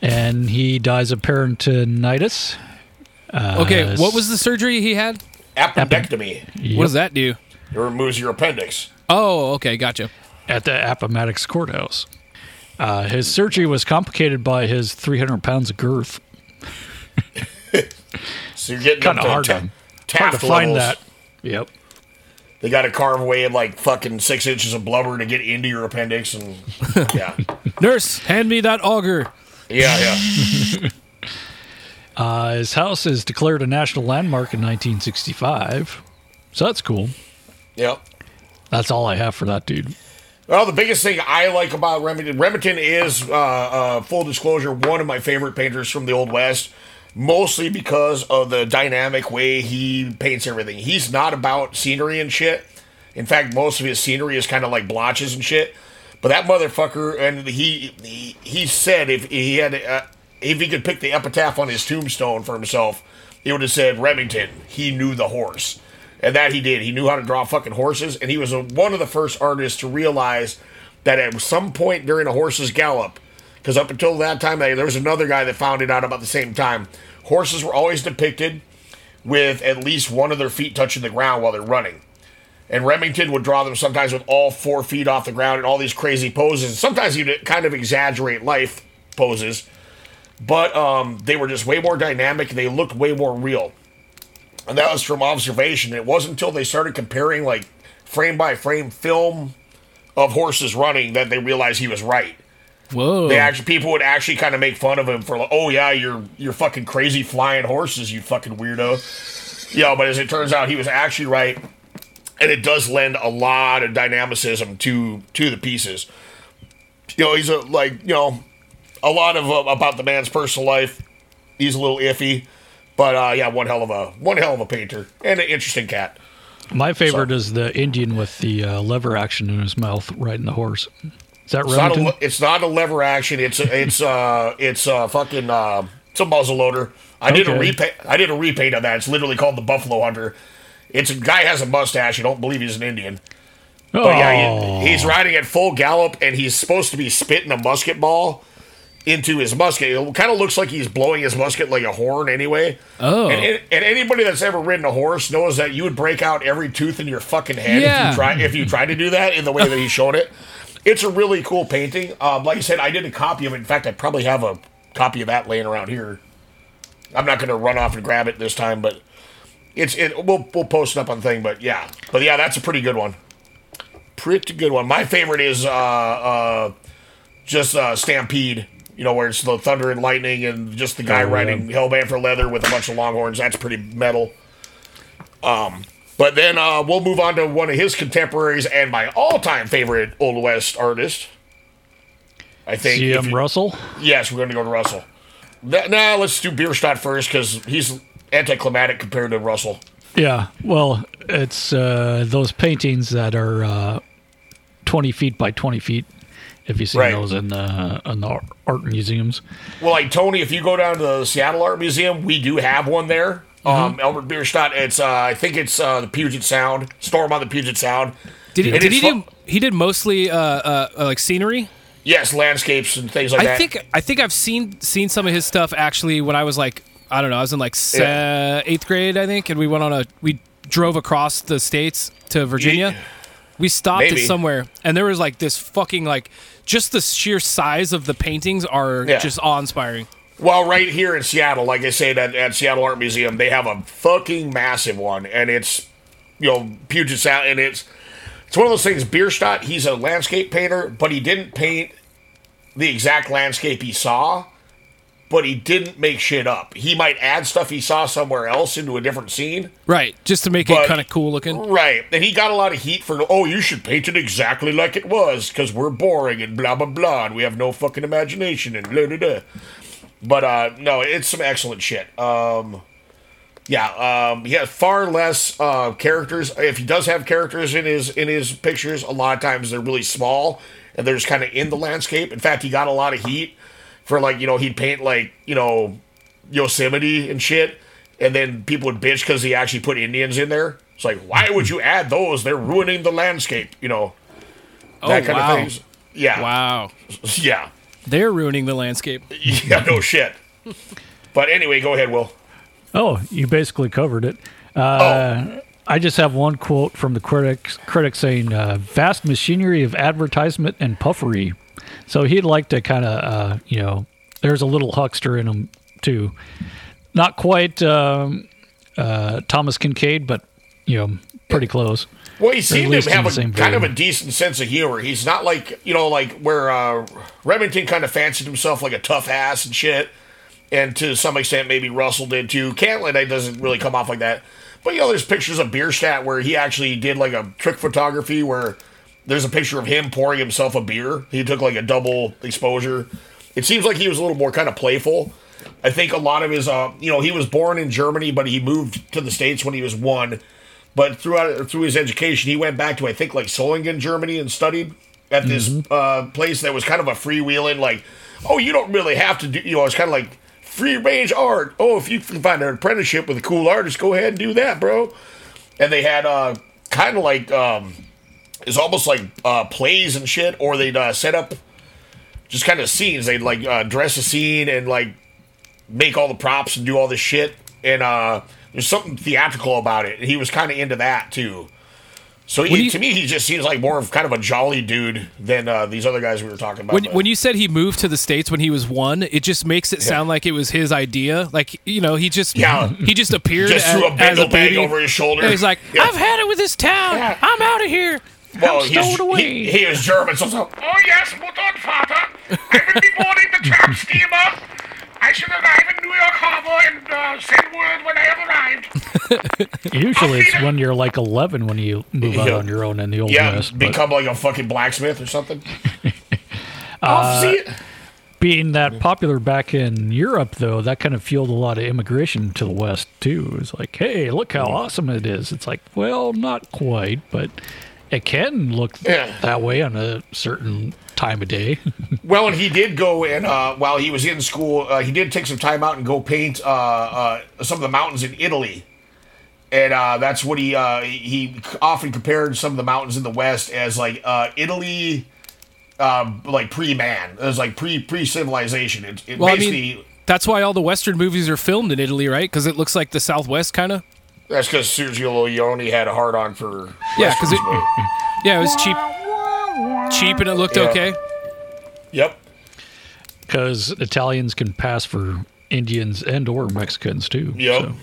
And he dies of peritonitis. Uh, Okay, what was the surgery he had? Appendectomy. What does that do? It removes your appendix. Oh, okay, gotcha. At the Appomattox Courthouse. Uh, his surgery was complicated by his 300 pounds of girth. So you're getting Kind of to hard, ta- to, hard to Taft find levels. that. Yep. They got to carve away like fucking six inches of blubber to get into your appendix, and yeah, Nurse, hand me that auger. Yeah, yeah. Uh, his house is declared a national landmark in 1965. So that's cool. Yep. That's all I have for that dude. Well, the biggest thing I like about Remington, Remington is, uh, uh, full disclosure, one of my favorite painters from the Old West, mostly because of the dynamic way he paints everything. He's not about scenery and shit. In fact, most of his scenery is kind of like blotches and shit. But that motherfucker, and he he, he said if he had uh, if he could pick the epitaph on his tombstone for himself, he would have said Remington. He knew the horse. And that he did. He knew how to draw fucking horses, and he was a, one of the first artists to realize that at some point during a horse's gallop, because up until that time, there was another guy that found it out about the same time. Horses were always depicted with at least one of their feet touching the ground while they're running. And Remington would draw them sometimes with all four feet off the ground and all these crazy poses. Sometimes he'd kind of exaggerate life poses, but um, they were just way more dynamic and they looked way more real. And that was from observation. It wasn't until they started comparing like frame by frame film of horses running that they realized he was right. Whoa. They actually people would actually kind of make fun of him for like, oh yeah, you're you're fucking crazy flying horses, you fucking weirdo. Yeah, but as it turns out, he was actually right, and it does lend a lot of dynamicism to to the pieces. You know, he's a like you know a lot of uh, about the man's personal life. He's a little iffy, but uh, yeah, one hell of a one hell of a painter and an interesting cat. My favorite is the Indian with the uh, lever action in his mouth riding the horse. Is that It's Remington? le- it's not a lever action. It's a, it's uh it's a fucking uh, it's a muzzle loader. I did a repaint. I did a repaint of that. It's literally called the Buffalo Hunter. It's a guy has a mustache. You don't believe he's an Indian. But yeah, Oh. he, he's riding at full gallop, and he's supposed to be spitting a musket ball into his musket. It kind of looks like he's blowing his musket like a horn anyway. Oh. And, and, anybody that's ever ridden a horse knows that you would break out every tooth in your fucking head Yeah. if you try if you try to do that in the way that he showed it. It's a really cool painting. Um, like I said, I did a copy of it. In fact, I probably have a copy of that laying around here. I'm not going to run off and grab it this time, but it's it. We'll we'll post it up on the thing. But yeah, but yeah, that's a pretty good one. Pretty good one. My favorite is uh uh just uh Stampede. You know where it's the thunder and lightning and just the guy Oh, yeah. riding Hellband for leather with a bunch of longhorns. That's pretty metal. Um, but then uh, we'll move on to one of his contemporaries and my all-time favorite Old West artist. I think. you- Russell. Yes, we're going to go to Russell. Now Nah, let's do Bierstadt first because he's anticlimactic compared to Russell. Yeah, well, it's uh, those paintings that are uh, 20 feet by 20 feet. If you see Right. those in the, in the art museums. Well, like Tony, if you go down to the Seattle Art Museum, we do have one there. Mm-hmm. Um, Albert Bierstadt. It's uh, I think it's uh, the Puget Sound Storm on the Puget Sound. Did he? And Did he fu- do? He did mostly uh, uh, uh, like scenery. Yes, landscapes and things like I that. think I think I've seen seen some of his stuff actually when I was like I don't know I was in like se- eighth grade I think and we went on a we drove across the states to Virginia. We stopped Maybe. at somewhere and there was like this fucking like just the sheer size of the paintings are Yeah. just awe inspiring. Well, right here in Seattle, like I said, at, at Seattle Art Museum, they have a fucking massive one, and it's you know Puget Sound, and it's it's one of those things. Bierstadt, he's a landscape painter, but he didn't paint the exact landscape he saw, but he didn't make shit up. He might add stuff he saw somewhere else into a different scene. Right, just to make But- it kind of cool looking. Right. And he got a lot of heat for, oh, you should paint it exactly like it was because we're boring and blah, blah, blah. And we have no fucking imagination and blah, blah, blah. But uh, no, it's some excellent shit. Um, yeah, um, he has far less uh, characters. If he does have characters in his in his pictures, a lot of times they're really small and they're just kind of in the landscape. In fact, he got a lot of heat for like you know he'd paint like you know Yosemite and shit, and then people would bitch because he actually put Indians in there. It's like, why would you add those? They're ruining the landscape. You know, that Oh, kind wow. of things. Yeah. Wow. Yeah. They're ruining the landscape. Yeah. No shit. But anyway, go ahead, Will. Oh, you basically covered it. Uh, I just have one quote from the critics, critics saying, uh, "Vast machinery of advertisement and puffery." So he'd like to kind of, uh, you know, there's a little huckster in him too. Not quite um, uh, Thomas Kinkade, but you know, pretty close. Well, he seemed to have a kind of a decent sense of humor. He's not like you know, like where uh, Remington kind of fancied himself like a tough ass and shit, and to some extent maybe Russell did too. Catlin doesn't really come off like that, but you know, there's pictures of Bierstadt where he actually did like a trick photography where there's a picture of him pouring himself a beer. He took like a double exposure. It seems like he was a little more kind of playful. I think a lot of his, uh, you know, he was born in Germany, but he moved to the states when he was one. But throughout through his education, he went back to I think like Solingen, Germany, and studied at this uh, place that was kind of a freewheeling. Like, oh, you don't really have to do. You know, it's kind of like free range art. Oh, if you can find an apprenticeship with a cool artist, go ahead and do that, bro. And they had uh, kind of like um, it's almost like uh, plays and shit, or they'd uh, set up just kind of scenes. They'd like uh, dress a scene and like make all the props and do all this shit. And uh, there's something theatrical about it. And he was kind of into that too. So he, you- to me, he just seems like more of kind of a jolly dude than uh, these other guys we were talking about. When, when you said he moved to the states when he was one, it just makes it sound like it was his idea. Like you know, he just Yeah. he just appeared Just as, threw a as bagel a bag baby. over his shoulder. And he's like, Yeah. I've had it with this town. I'm out of here. Well, I'm he's, stowed away. he, he is German, so, so Oh yes, Mutter and Vater. I will be boarding the tramp steamer. I shall arrive in New York Harbor and uh, send word when I have arrived. Usually it's when you're like 11 when you move out on your own in the old yeah, west. but- become like a fucking blacksmith or something. Uh, I'll see it. being that popular back in Europe, though, that kind of fueled a lot of immigration to the West too. It's like, hey, look how awesome it is. It's like, well, not quite, but it can look Yeah. that way on a certain time of day. Well, and he did go and uh, while he was in school, uh, he did take some time out and go paint uh, uh, some of the mountains in Italy, and uh, that's what he uh, he often compared some of the mountains in the West as like uh, Italy um, like pre-man. It was like pre pre civilization. It, it Well, I mean, that's why all the Western movies are filmed in Italy, right? Because it looks like the Southwest, kind of. That's because Sergio Leone had a hard on for Yeah, because it, yeah, it was cheap, cheap, and it looked Yeah. okay. Yep. Because Italians can pass for Indians and or Mexicans too. Yep. so.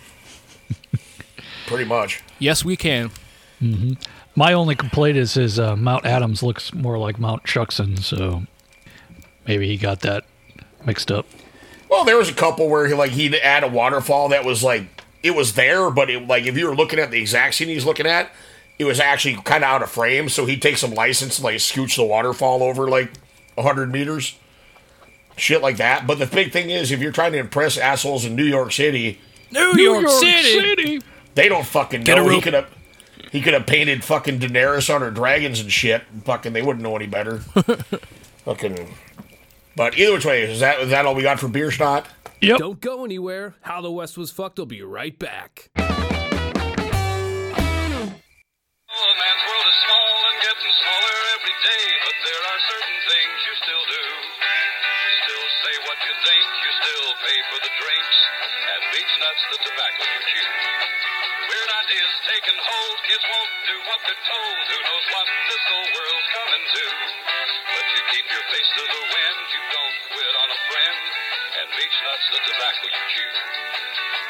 Pretty much. Yes, we can. hmm My only complaint is his uh, Mount Adams looks more like Mount Shuksan, so maybe he got that mixed up. Well, there was a couple where he like he'd add a waterfall that was like it was there, but it like if you were looking at the exact scene he's looking at, it was actually kind of out of frame. So he'd take some license and like scooch the waterfall over like hundred meters, shit like that. But the big thing is, if you're trying to impress assholes in New York City, New, York, City. they don't fucking Get know. He could have he could have painted fucking Daenerys on her dragons and shit. Fucking, they wouldn't know any better. fucking. But either which way, is that is that all we got for Bierstadt? Yep. Don't go anywhere. How the West was fucked. will be right back. smaller every day, but there are certain things you still do. Still say what you think, you still pay for the drinks, and Beech-Nut's the tobacco you chew. Weird ideas taking hold, kids won't do what they're told. Who knows what this whole world's coming to? But you keep your face to the wind, you don't quit on a friend, and Beech-Nut's the tobacco you chew.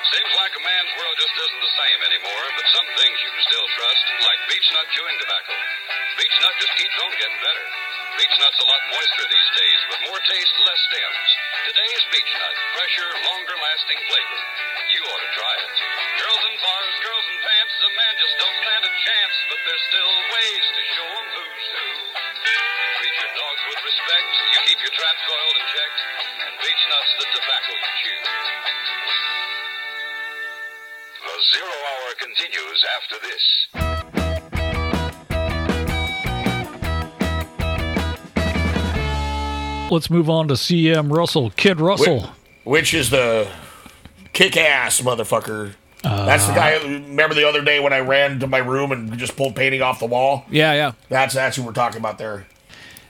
Seems like a man's world just isn't the same anymore, but some things you can still trust, like beech nut chewing tobacco. Beech nut just keeps on getting better. Beech nut's a lot moister these days, with more taste, less stems. Today's beech nut, fresher, longer lasting flavor. You ought to try it. Girls in bars, girls in pants, a man just don't stand a chance, but there's still ways to show show 'em who's who. Treat your dogs with respect, you keep your traps oiled and checked, and Beech-Nut's the tobacco you chew. The zero hour continues after this. Let's move on to CM Russell, Kid Russell. Which is the kick ass motherfucker. That's the Uh, guy. Remember the other day when I ran to my room and just pulled painting off the wall? Yeah, yeah. That's that's who we're talking about there.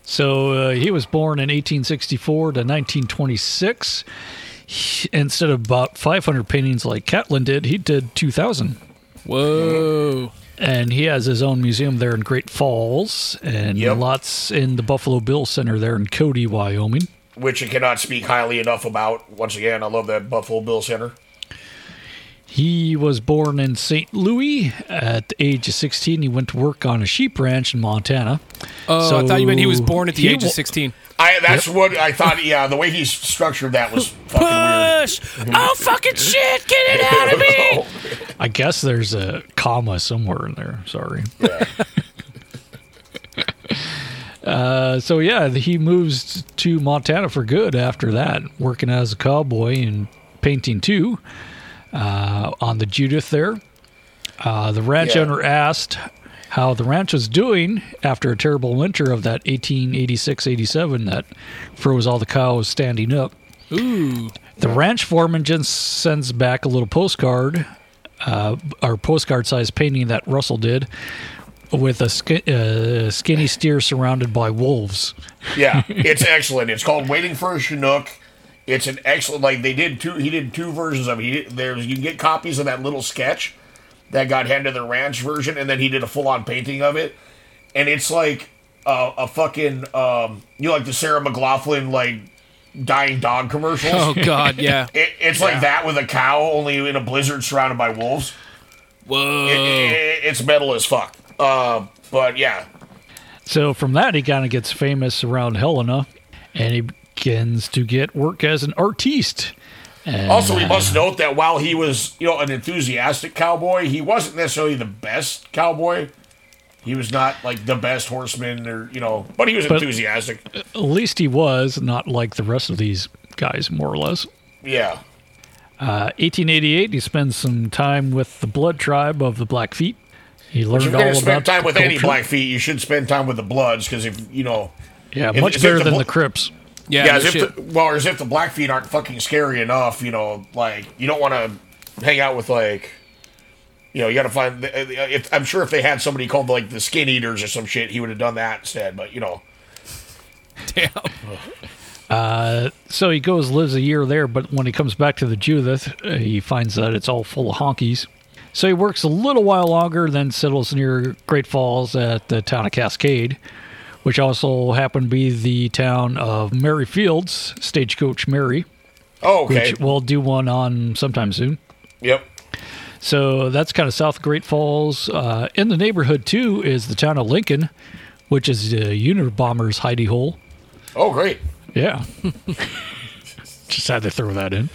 So uh, he was born in 1864 to 1926. He- instead of about 500 paintings like Catlin did, he did 2,000. Whoa. And he has his own museum there in Great Falls and lots in the Buffalo Bill Center there in Cody, Wyoming. Which I cannot speak highly enough about. Once again, I love that Buffalo Bill Center. He was born in St. Louis. At the age of 16, he went to work on a sheep ranch in Montana. Oh, so I thought you meant he was born at the he age of 16. I that's what I thought. Yeah, the way he structured that was fucking Push! Oh, fucking shit! Get it out of me! I guess there's a comma somewhere in there. Sorry. uh, so yeah, he moves to Montana for good after that, working as a cowboy and painting too uh, on the Judith there. Uh, the ranch Yeah. owner asked how the ranch was doing after a terrible winter of that 1886-87 that froze all the cows standing up. Ooh. The ranch foreman just sends back a little postcard, uh, or postcard size painting that Russell did with a sk- uh, skinny steer surrounded by wolves. Yeah, it's excellent. It's called Waiting for a Chinook. It's an excellent. Like they did two. He did two versions of it. He did, there's you can get copies of that little sketch that got handed the ranch version, and then he did a full on painting of it, and it's like a, a fucking um, you know, like the Sarah McLachlan like dying dog commercials. Oh, God, yeah. It, it's like that with a cow, only in a blizzard surrounded by wolves. Whoa. It- it- it's metal as fuck. Uh, but yeah, So from that, he kind of gets famous around Helena, and he begins to get work as an artiste. And, Also, we uh, must note that while he was, you know, an enthusiastic cowboy, he wasn't necessarily the best cowboy. He was not like the best horseman, or you know, but he was But- enthusiastic. At least he was not like the rest of these guys, more or less. Yeah, Uh, 1888, he spends some time with the blood tribe of the Blackfeet. He if learned all about spend time the with any. Blackfeet, you should spend time with the Bloods because if you know, Yeah, if- much if better than Blo- the Crips. Yeah, yeah, as if shit. the, well, as if the Blackfeet aren't fucking scary enough. You know, like you don't want to hang out with like. You know, you got to find. If, I'm sure if they had somebody called like the Skin Eaters or some shit, he would have done that instead. But you know, Damn. Uh, so he goes, lives a year there, but when he comes back to the Judith, uh, he finds that it's all full of honkies. So he works a little while longer, then settles near Great Falls at the town of Cascade, which also happened to be the town of Mary Fields, Stagecoach Mary. Oh, okay. Which we'll do one on sometime soon. Yep. So that's kind of south of Great Falls. Uh, in the neighborhood, too, is the town of Lincoln, which is the Unabomber's hidey hole. Oh, great. Yeah. Just had to throw that in.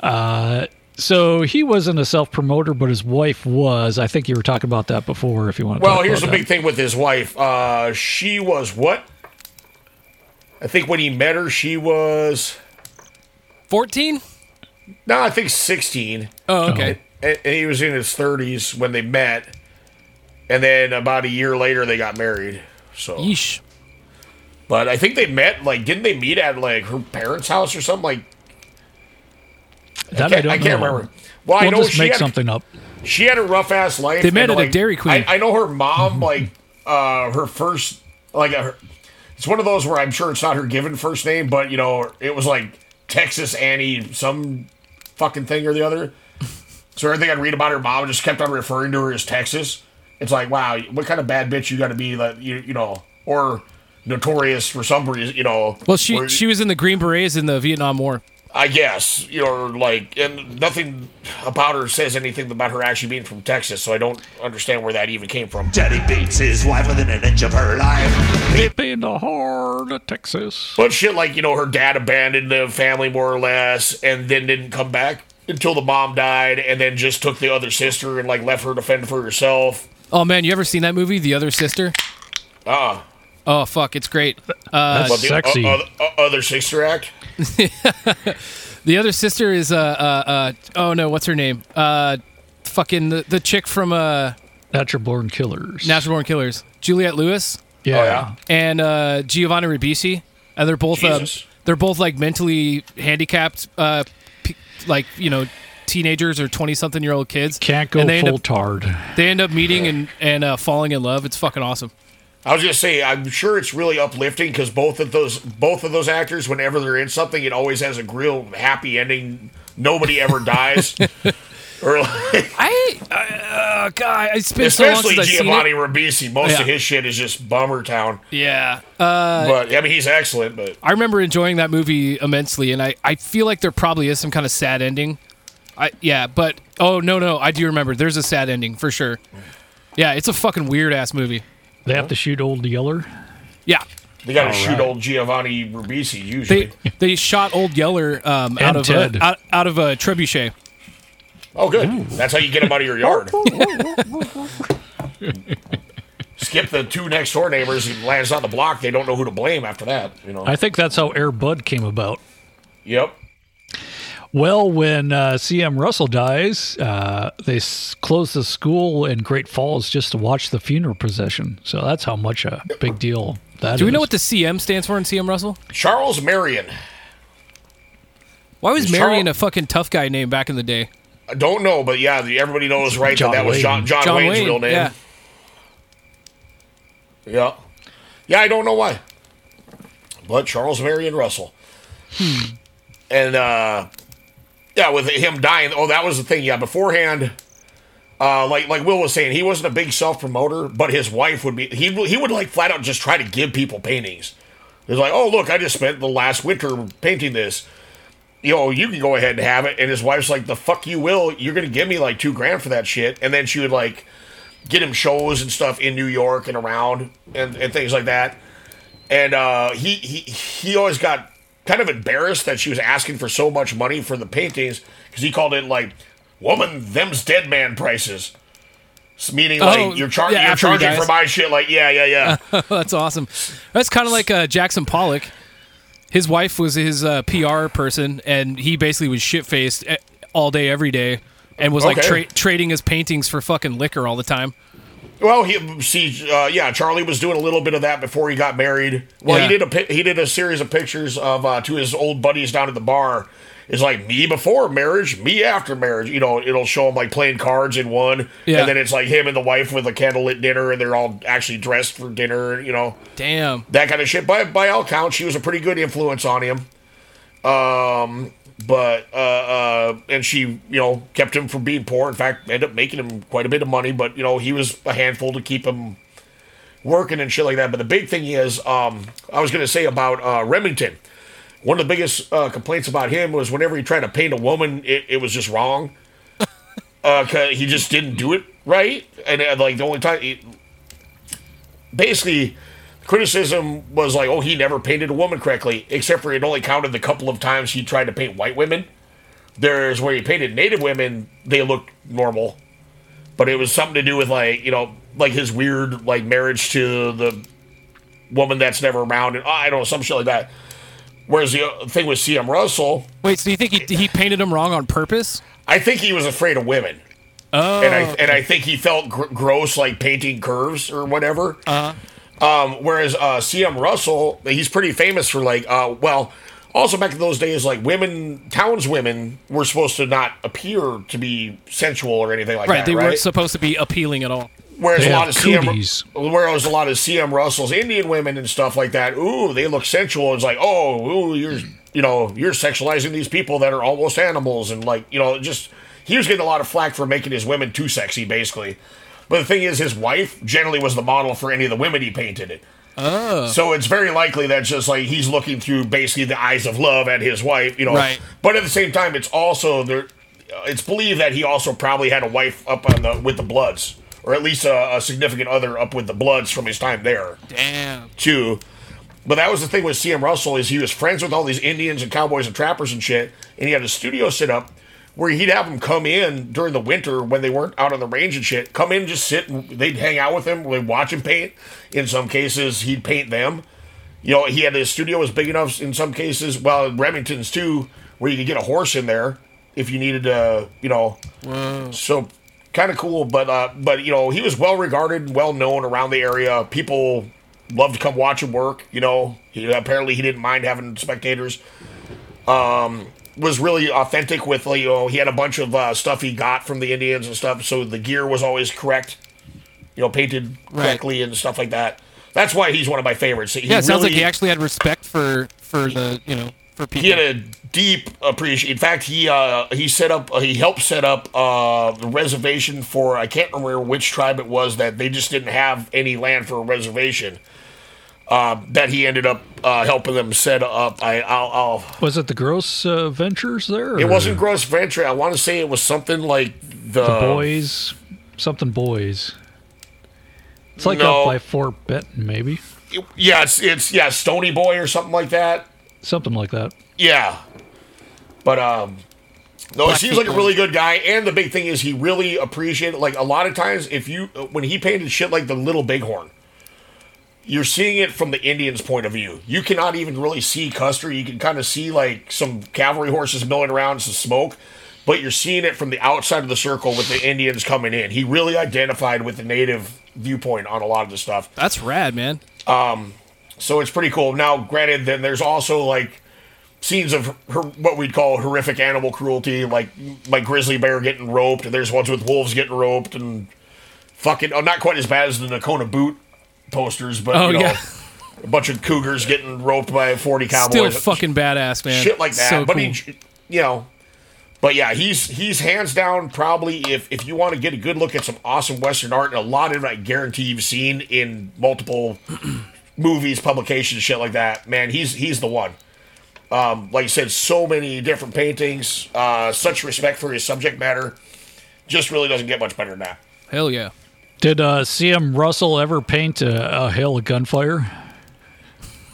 Uh, so he wasn't a self promoter, but his wife was. I think you were talking about that before. If you want to. Well, talk here's the about big thing with his wife. Uh, she was what? I think when he met her, she was 14. No, I think 16. Oh, okay. And, and he was in his 30s when they met, and then about a year later they got married. So. Yeesh. But I think they met like didn't they meet at like her parents' house or something like? That I I can't, don't I can't remember. Well, I We'll know just she make had, something up. She had a rough ass life. They met at a Dairy Queen. I, I know her mom like uh her first like her, it's one of those where I'm sure it's not her given first name, but you know it was like Texas Annie some fucking thing or the other. So everything I'd read about her mom just kept on referring to her as Texas. It's like, wow, what kind of bad bitch you got to be that you you know, or notorious for some reason, you know. Well, she she was in the Green Berets in the Vietnam War. I guess, you know, like, and nothing about her says anything about her actually being from Texas, so I don't understand where that even came from. Daddy beats his wife within an inch of her life. Deep in the heart of Texas. But shit, like, you know, her dad abandoned the family more or less, and then didn't come back until the mom died, and then just took the other sister and, like, left her to fend for herself. Oh man, you ever seen that movie, The Other Sister? Uh, Oh fuck, it's great. Uh, but the o- other, o- other sister act? the other sister is uh uh uh oh no, what's her name? Uh, fucking the, the chick from uh Natural Born Killers. Natural Born Killers, Juliette Lewis. Yeah. Oh, yeah. And uh, Giovanni Ribisi, and they're both uh, they're both like mentally handicapped, uh, pe- like you know, teenagers or twenty something year old kids. Can't go And they end full up- tard. They end up meeting and and uh, falling in love. It's fucking awesome. I was gonna say, I'm sure it's really uplifting because both of those both of those actors, whenever they're in something, it always has a real happy ending. Nobody ever dies. or like, I uh, God, it's been so long especially seen Giovanni. Ribisi. Most of his shit is just bummer town. Yeah. Uh, but I mean, he's excellent. But I remember enjoying that movie immensely, and I, I feel like there probably is some kind of sad ending. I yeah, but oh no no, I do remember. There's a sad ending for sure. Yeah, it's a fucking weird ass movie. They have to shoot Old Yeller. Yeah, they got to shoot right. old Giovanni Ribisi usually. they they shot Old Yeller um, out of Ted. a, out, out of a trebuchet. oh, good. That's how you get him out of your yard. Skip the two next door neighbors. He lands on the block. They don't know who to blame after that. You know. I think that's how Air Bud came about. yep. Well, when uh, CM Russell dies, uh, they s- close the school in Great Falls just to watch the funeral procession. So that's how much a big deal that is. Do we know what the CM stands for in CM Russell? Charles Marion. Why was Is Marion Charles- a fucking tough guy name back in the day? I don't know, but yeah, the- everybody knows right John that that was Wayne. John, John, John Wayne's Wayne, real name. yeah. Yeah. Yeah, I don't know why. But Charles Marion Russell. Hmm. And uh yeah, with him dying, oh that was the thing. Yeah, beforehand uh like like Will was saying, he wasn't a big self-promoter, but his wife would be he he would like flat out just try to give people paintings. It's like, "Oh, look, I just spent the last winter painting this." You know, you can go ahead and have it. And his wife's like, "The fuck you will. You're to give me like 2 grand for that shit." And then she would like get him shows and stuff in New York and around and, and things like that. And uh, he, he he always got kind of embarrassed that she was asking for so much money for the paintings because he called it like "woman them's dead man prices," meaning Oh, like you're, char- yeah, you're charging for my shit. Like yeah yeah yeah. That's awesome. That's kind of like uh, Jackson Pollock. His wife was his uh, PR person, and he basically was shit faced all day, every day, and was like Okay. tra- trading his paintings for fucking liquor all the time. Well, he see, uh, yeah, Charlie was doing a little bit of that before he got married. Well, Yeah. he did a he did a series of pictures of uh, to his old buddies down at the bar, It's like me before marriage, me after marriage. You know, it'll show him like playing cards in one, Yeah. and then it's like him and the wife with a candlelit dinner, and they're all actually dressed for dinner. You know, Damn. that kind of shit. By by all accounts, she was a pretty good influence on him. Um, but uh, uh, and she, you know, kept him from being poor. In fact, ended up making him quite a bit of money. But you know, he was a handful to keep him working and shit like that. But the big thing is, um, I was gonna say about uh, Remington. One of the biggest uh, complaints about him was whenever he tried to paint a woman, it, it was just wrong. Uh, he just didn't do it right, and uh, like the only time, he, basically, criticism was like, oh, he never painted a woman correctly, except for it only counted the couple of times he tried to paint white women. There's where he painted native women, they looked normal, but it was something to do with like you know like his weird like marriage to the woman that's never around, and I don't know some shit like that. Whereas the uh, thing with C.M. Russell, Wait, so you think he, he painted him wrong on purpose? I think he was afraid of women. Oh. and I and I think he felt gr- gross like painting curves or whatever. Uh-huh. Um, whereas uh, C.M. Russell, he's pretty famous for like, uh, well, also back in those days, like women, townswomen were supposed to not appear to be sensual or anything like right, that. they right? They weren't supposed to be appealing at all. Whereas They a lot of CM, cooties. whereas a lot of CM Russell's Indian women and stuff like that, ooh, they look sensual. It's like, oh, ooh, you're, you know, you're sexualizing these people that are almost animals, and like, you know, just he was getting a lot of flack for making his women too sexy, basically. But the thing is, his wife generally was the model for any of the women he painted it. Oh. So it's very likely that just like he's looking through basically the eyes of love at his wife, you know. Right. But at the same time, it's also there. It's believed that he also probably had a wife up on the with the Bloods, or at least a, a significant other up with the Bloods from his time there Damn. too. But that was the thing with C.M. Russell is he was friends with all these Indians and cowboys and trappers and shit, and he had a studio set up where he'd have them come in during the winter when they weren't out on the range and shit. Come in, just sit, and they'd hang out with him. They'd watch him paint. In some cases, he'd paint them. You know, he had his studio was big enough in some cases. Well, Remington's too, where you could get a horse in there if you needed to. You know, so kind of cool. But uh, but you know, he was well regarded, well known around the area. People loved to come watch him work. You know, he, apparently he didn't mind having spectators. Um, was really authentic with like, you know he had a bunch of uh, stuff he got from the Indians and stuff, so the gear was always correct. You know, painted Right. correctly and stuff like that. That's why he's one of my favorites. He yeah, it sounds like he actually had respect for for the you know for people. he had a deep appreciation. In fact, he uh, he set up uh, he helped set up uh, the reservation for I can't remember which tribe it was that they just didn't have any land for a reservation. Uh, that he ended up uh, helping them set up. I I'll, I'll Was it the Gross uh, Ventures there? it wasn't Gros Ventre. I want to say it was something like the, the boys, something boys. It's like No. up by Fort Benton, maybe Yeah, it's it's yeah Stony Boy or something like that. something like that. Yeah. But um no, he seems like a really good guy, and the big thing is he really appreciated. Like a lot of times, if you when he painted shit like the Little Bighorn, you're seeing it from the Indians' point of view. You cannot even really see Custer. You can kind of see like some cavalry horses milling around, some smoke, but you're seeing it from the outside of the circle with the Indians coming in. He really identified with the native viewpoint on a lot of the stuff. That's rad, man. Um, so it's pretty cool. Now, granted, then there's also like scenes of her, what we'd call horrific animal cruelty, like like grizzly bear getting roped, and there's ones with wolves getting roped, and fucking oh, not quite as bad as the Nakona boot posters, but Oh, you know, yeah. a bunch of cougars getting roped by 40 cowboys. Still fucking badass, man. shit like that. So but cool. he, you know. But yeah, he's he's hands down probably if if you want to get a good look at some awesome Western art and a lot of it I guarantee you've seen in multiple movies, publications, shit like that. Man, he's he's the one. Um, like I said, so many different paintings, uh, such respect for his subject matter. Just really doesn't get much better than that. Hell yeah. Did uh, C.M. Russell ever paint a, a hail of gunfire?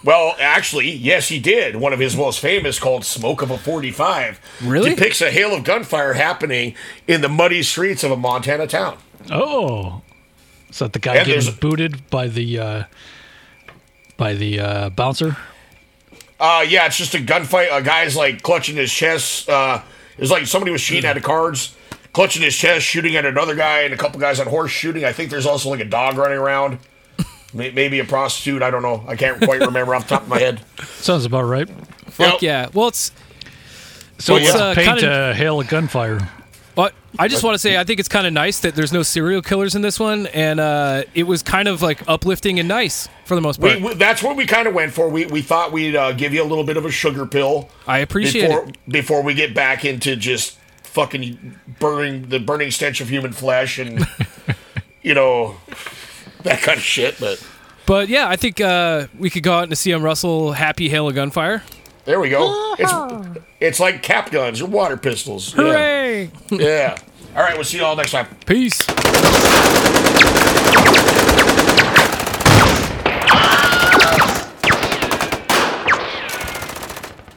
Well, actually, yes, he did. One of his most famous, called "Smoke of a 45," Really? depicts a hail of gunfire happening in the muddy streets of a Montana town. Oh, is that the guy And getting booted by the uh, by the uh, bouncer? Uh, yeah, it's just a gunfight. A guy's like clutching his chest. Uh, it's like somebody was cheating at the cards, clutching his chest, shooting at another guy, and a couple guys on horse shooting. I think there's also like a dog running around. Maybe a prostitute. I don't know. I can't quite remember off the top of my head. Sounds about right. Fuck yeah. Well, it's So it's let's uh, paint kinda- a hail of gunfire. But I just want to say I think it's kind of nice that there's no serial killers in this one, and uh, it was kind of like uplifting and nice for the most part. We, we, that's what we kind of went for. We, we thought we'd uh, give you a little bit of a sugar pill. I appreciate before, it. Before we get back into just fucking burning the burning stench of human flesh and you know that kind of shit. But But yeah, I think uh, we could go out and see him Russell happy hail of gunfire. there we go. It's it's like cap guns or water pistols. Yeah. Hooray! Yeah. All right. We'll see you all next time. Peace.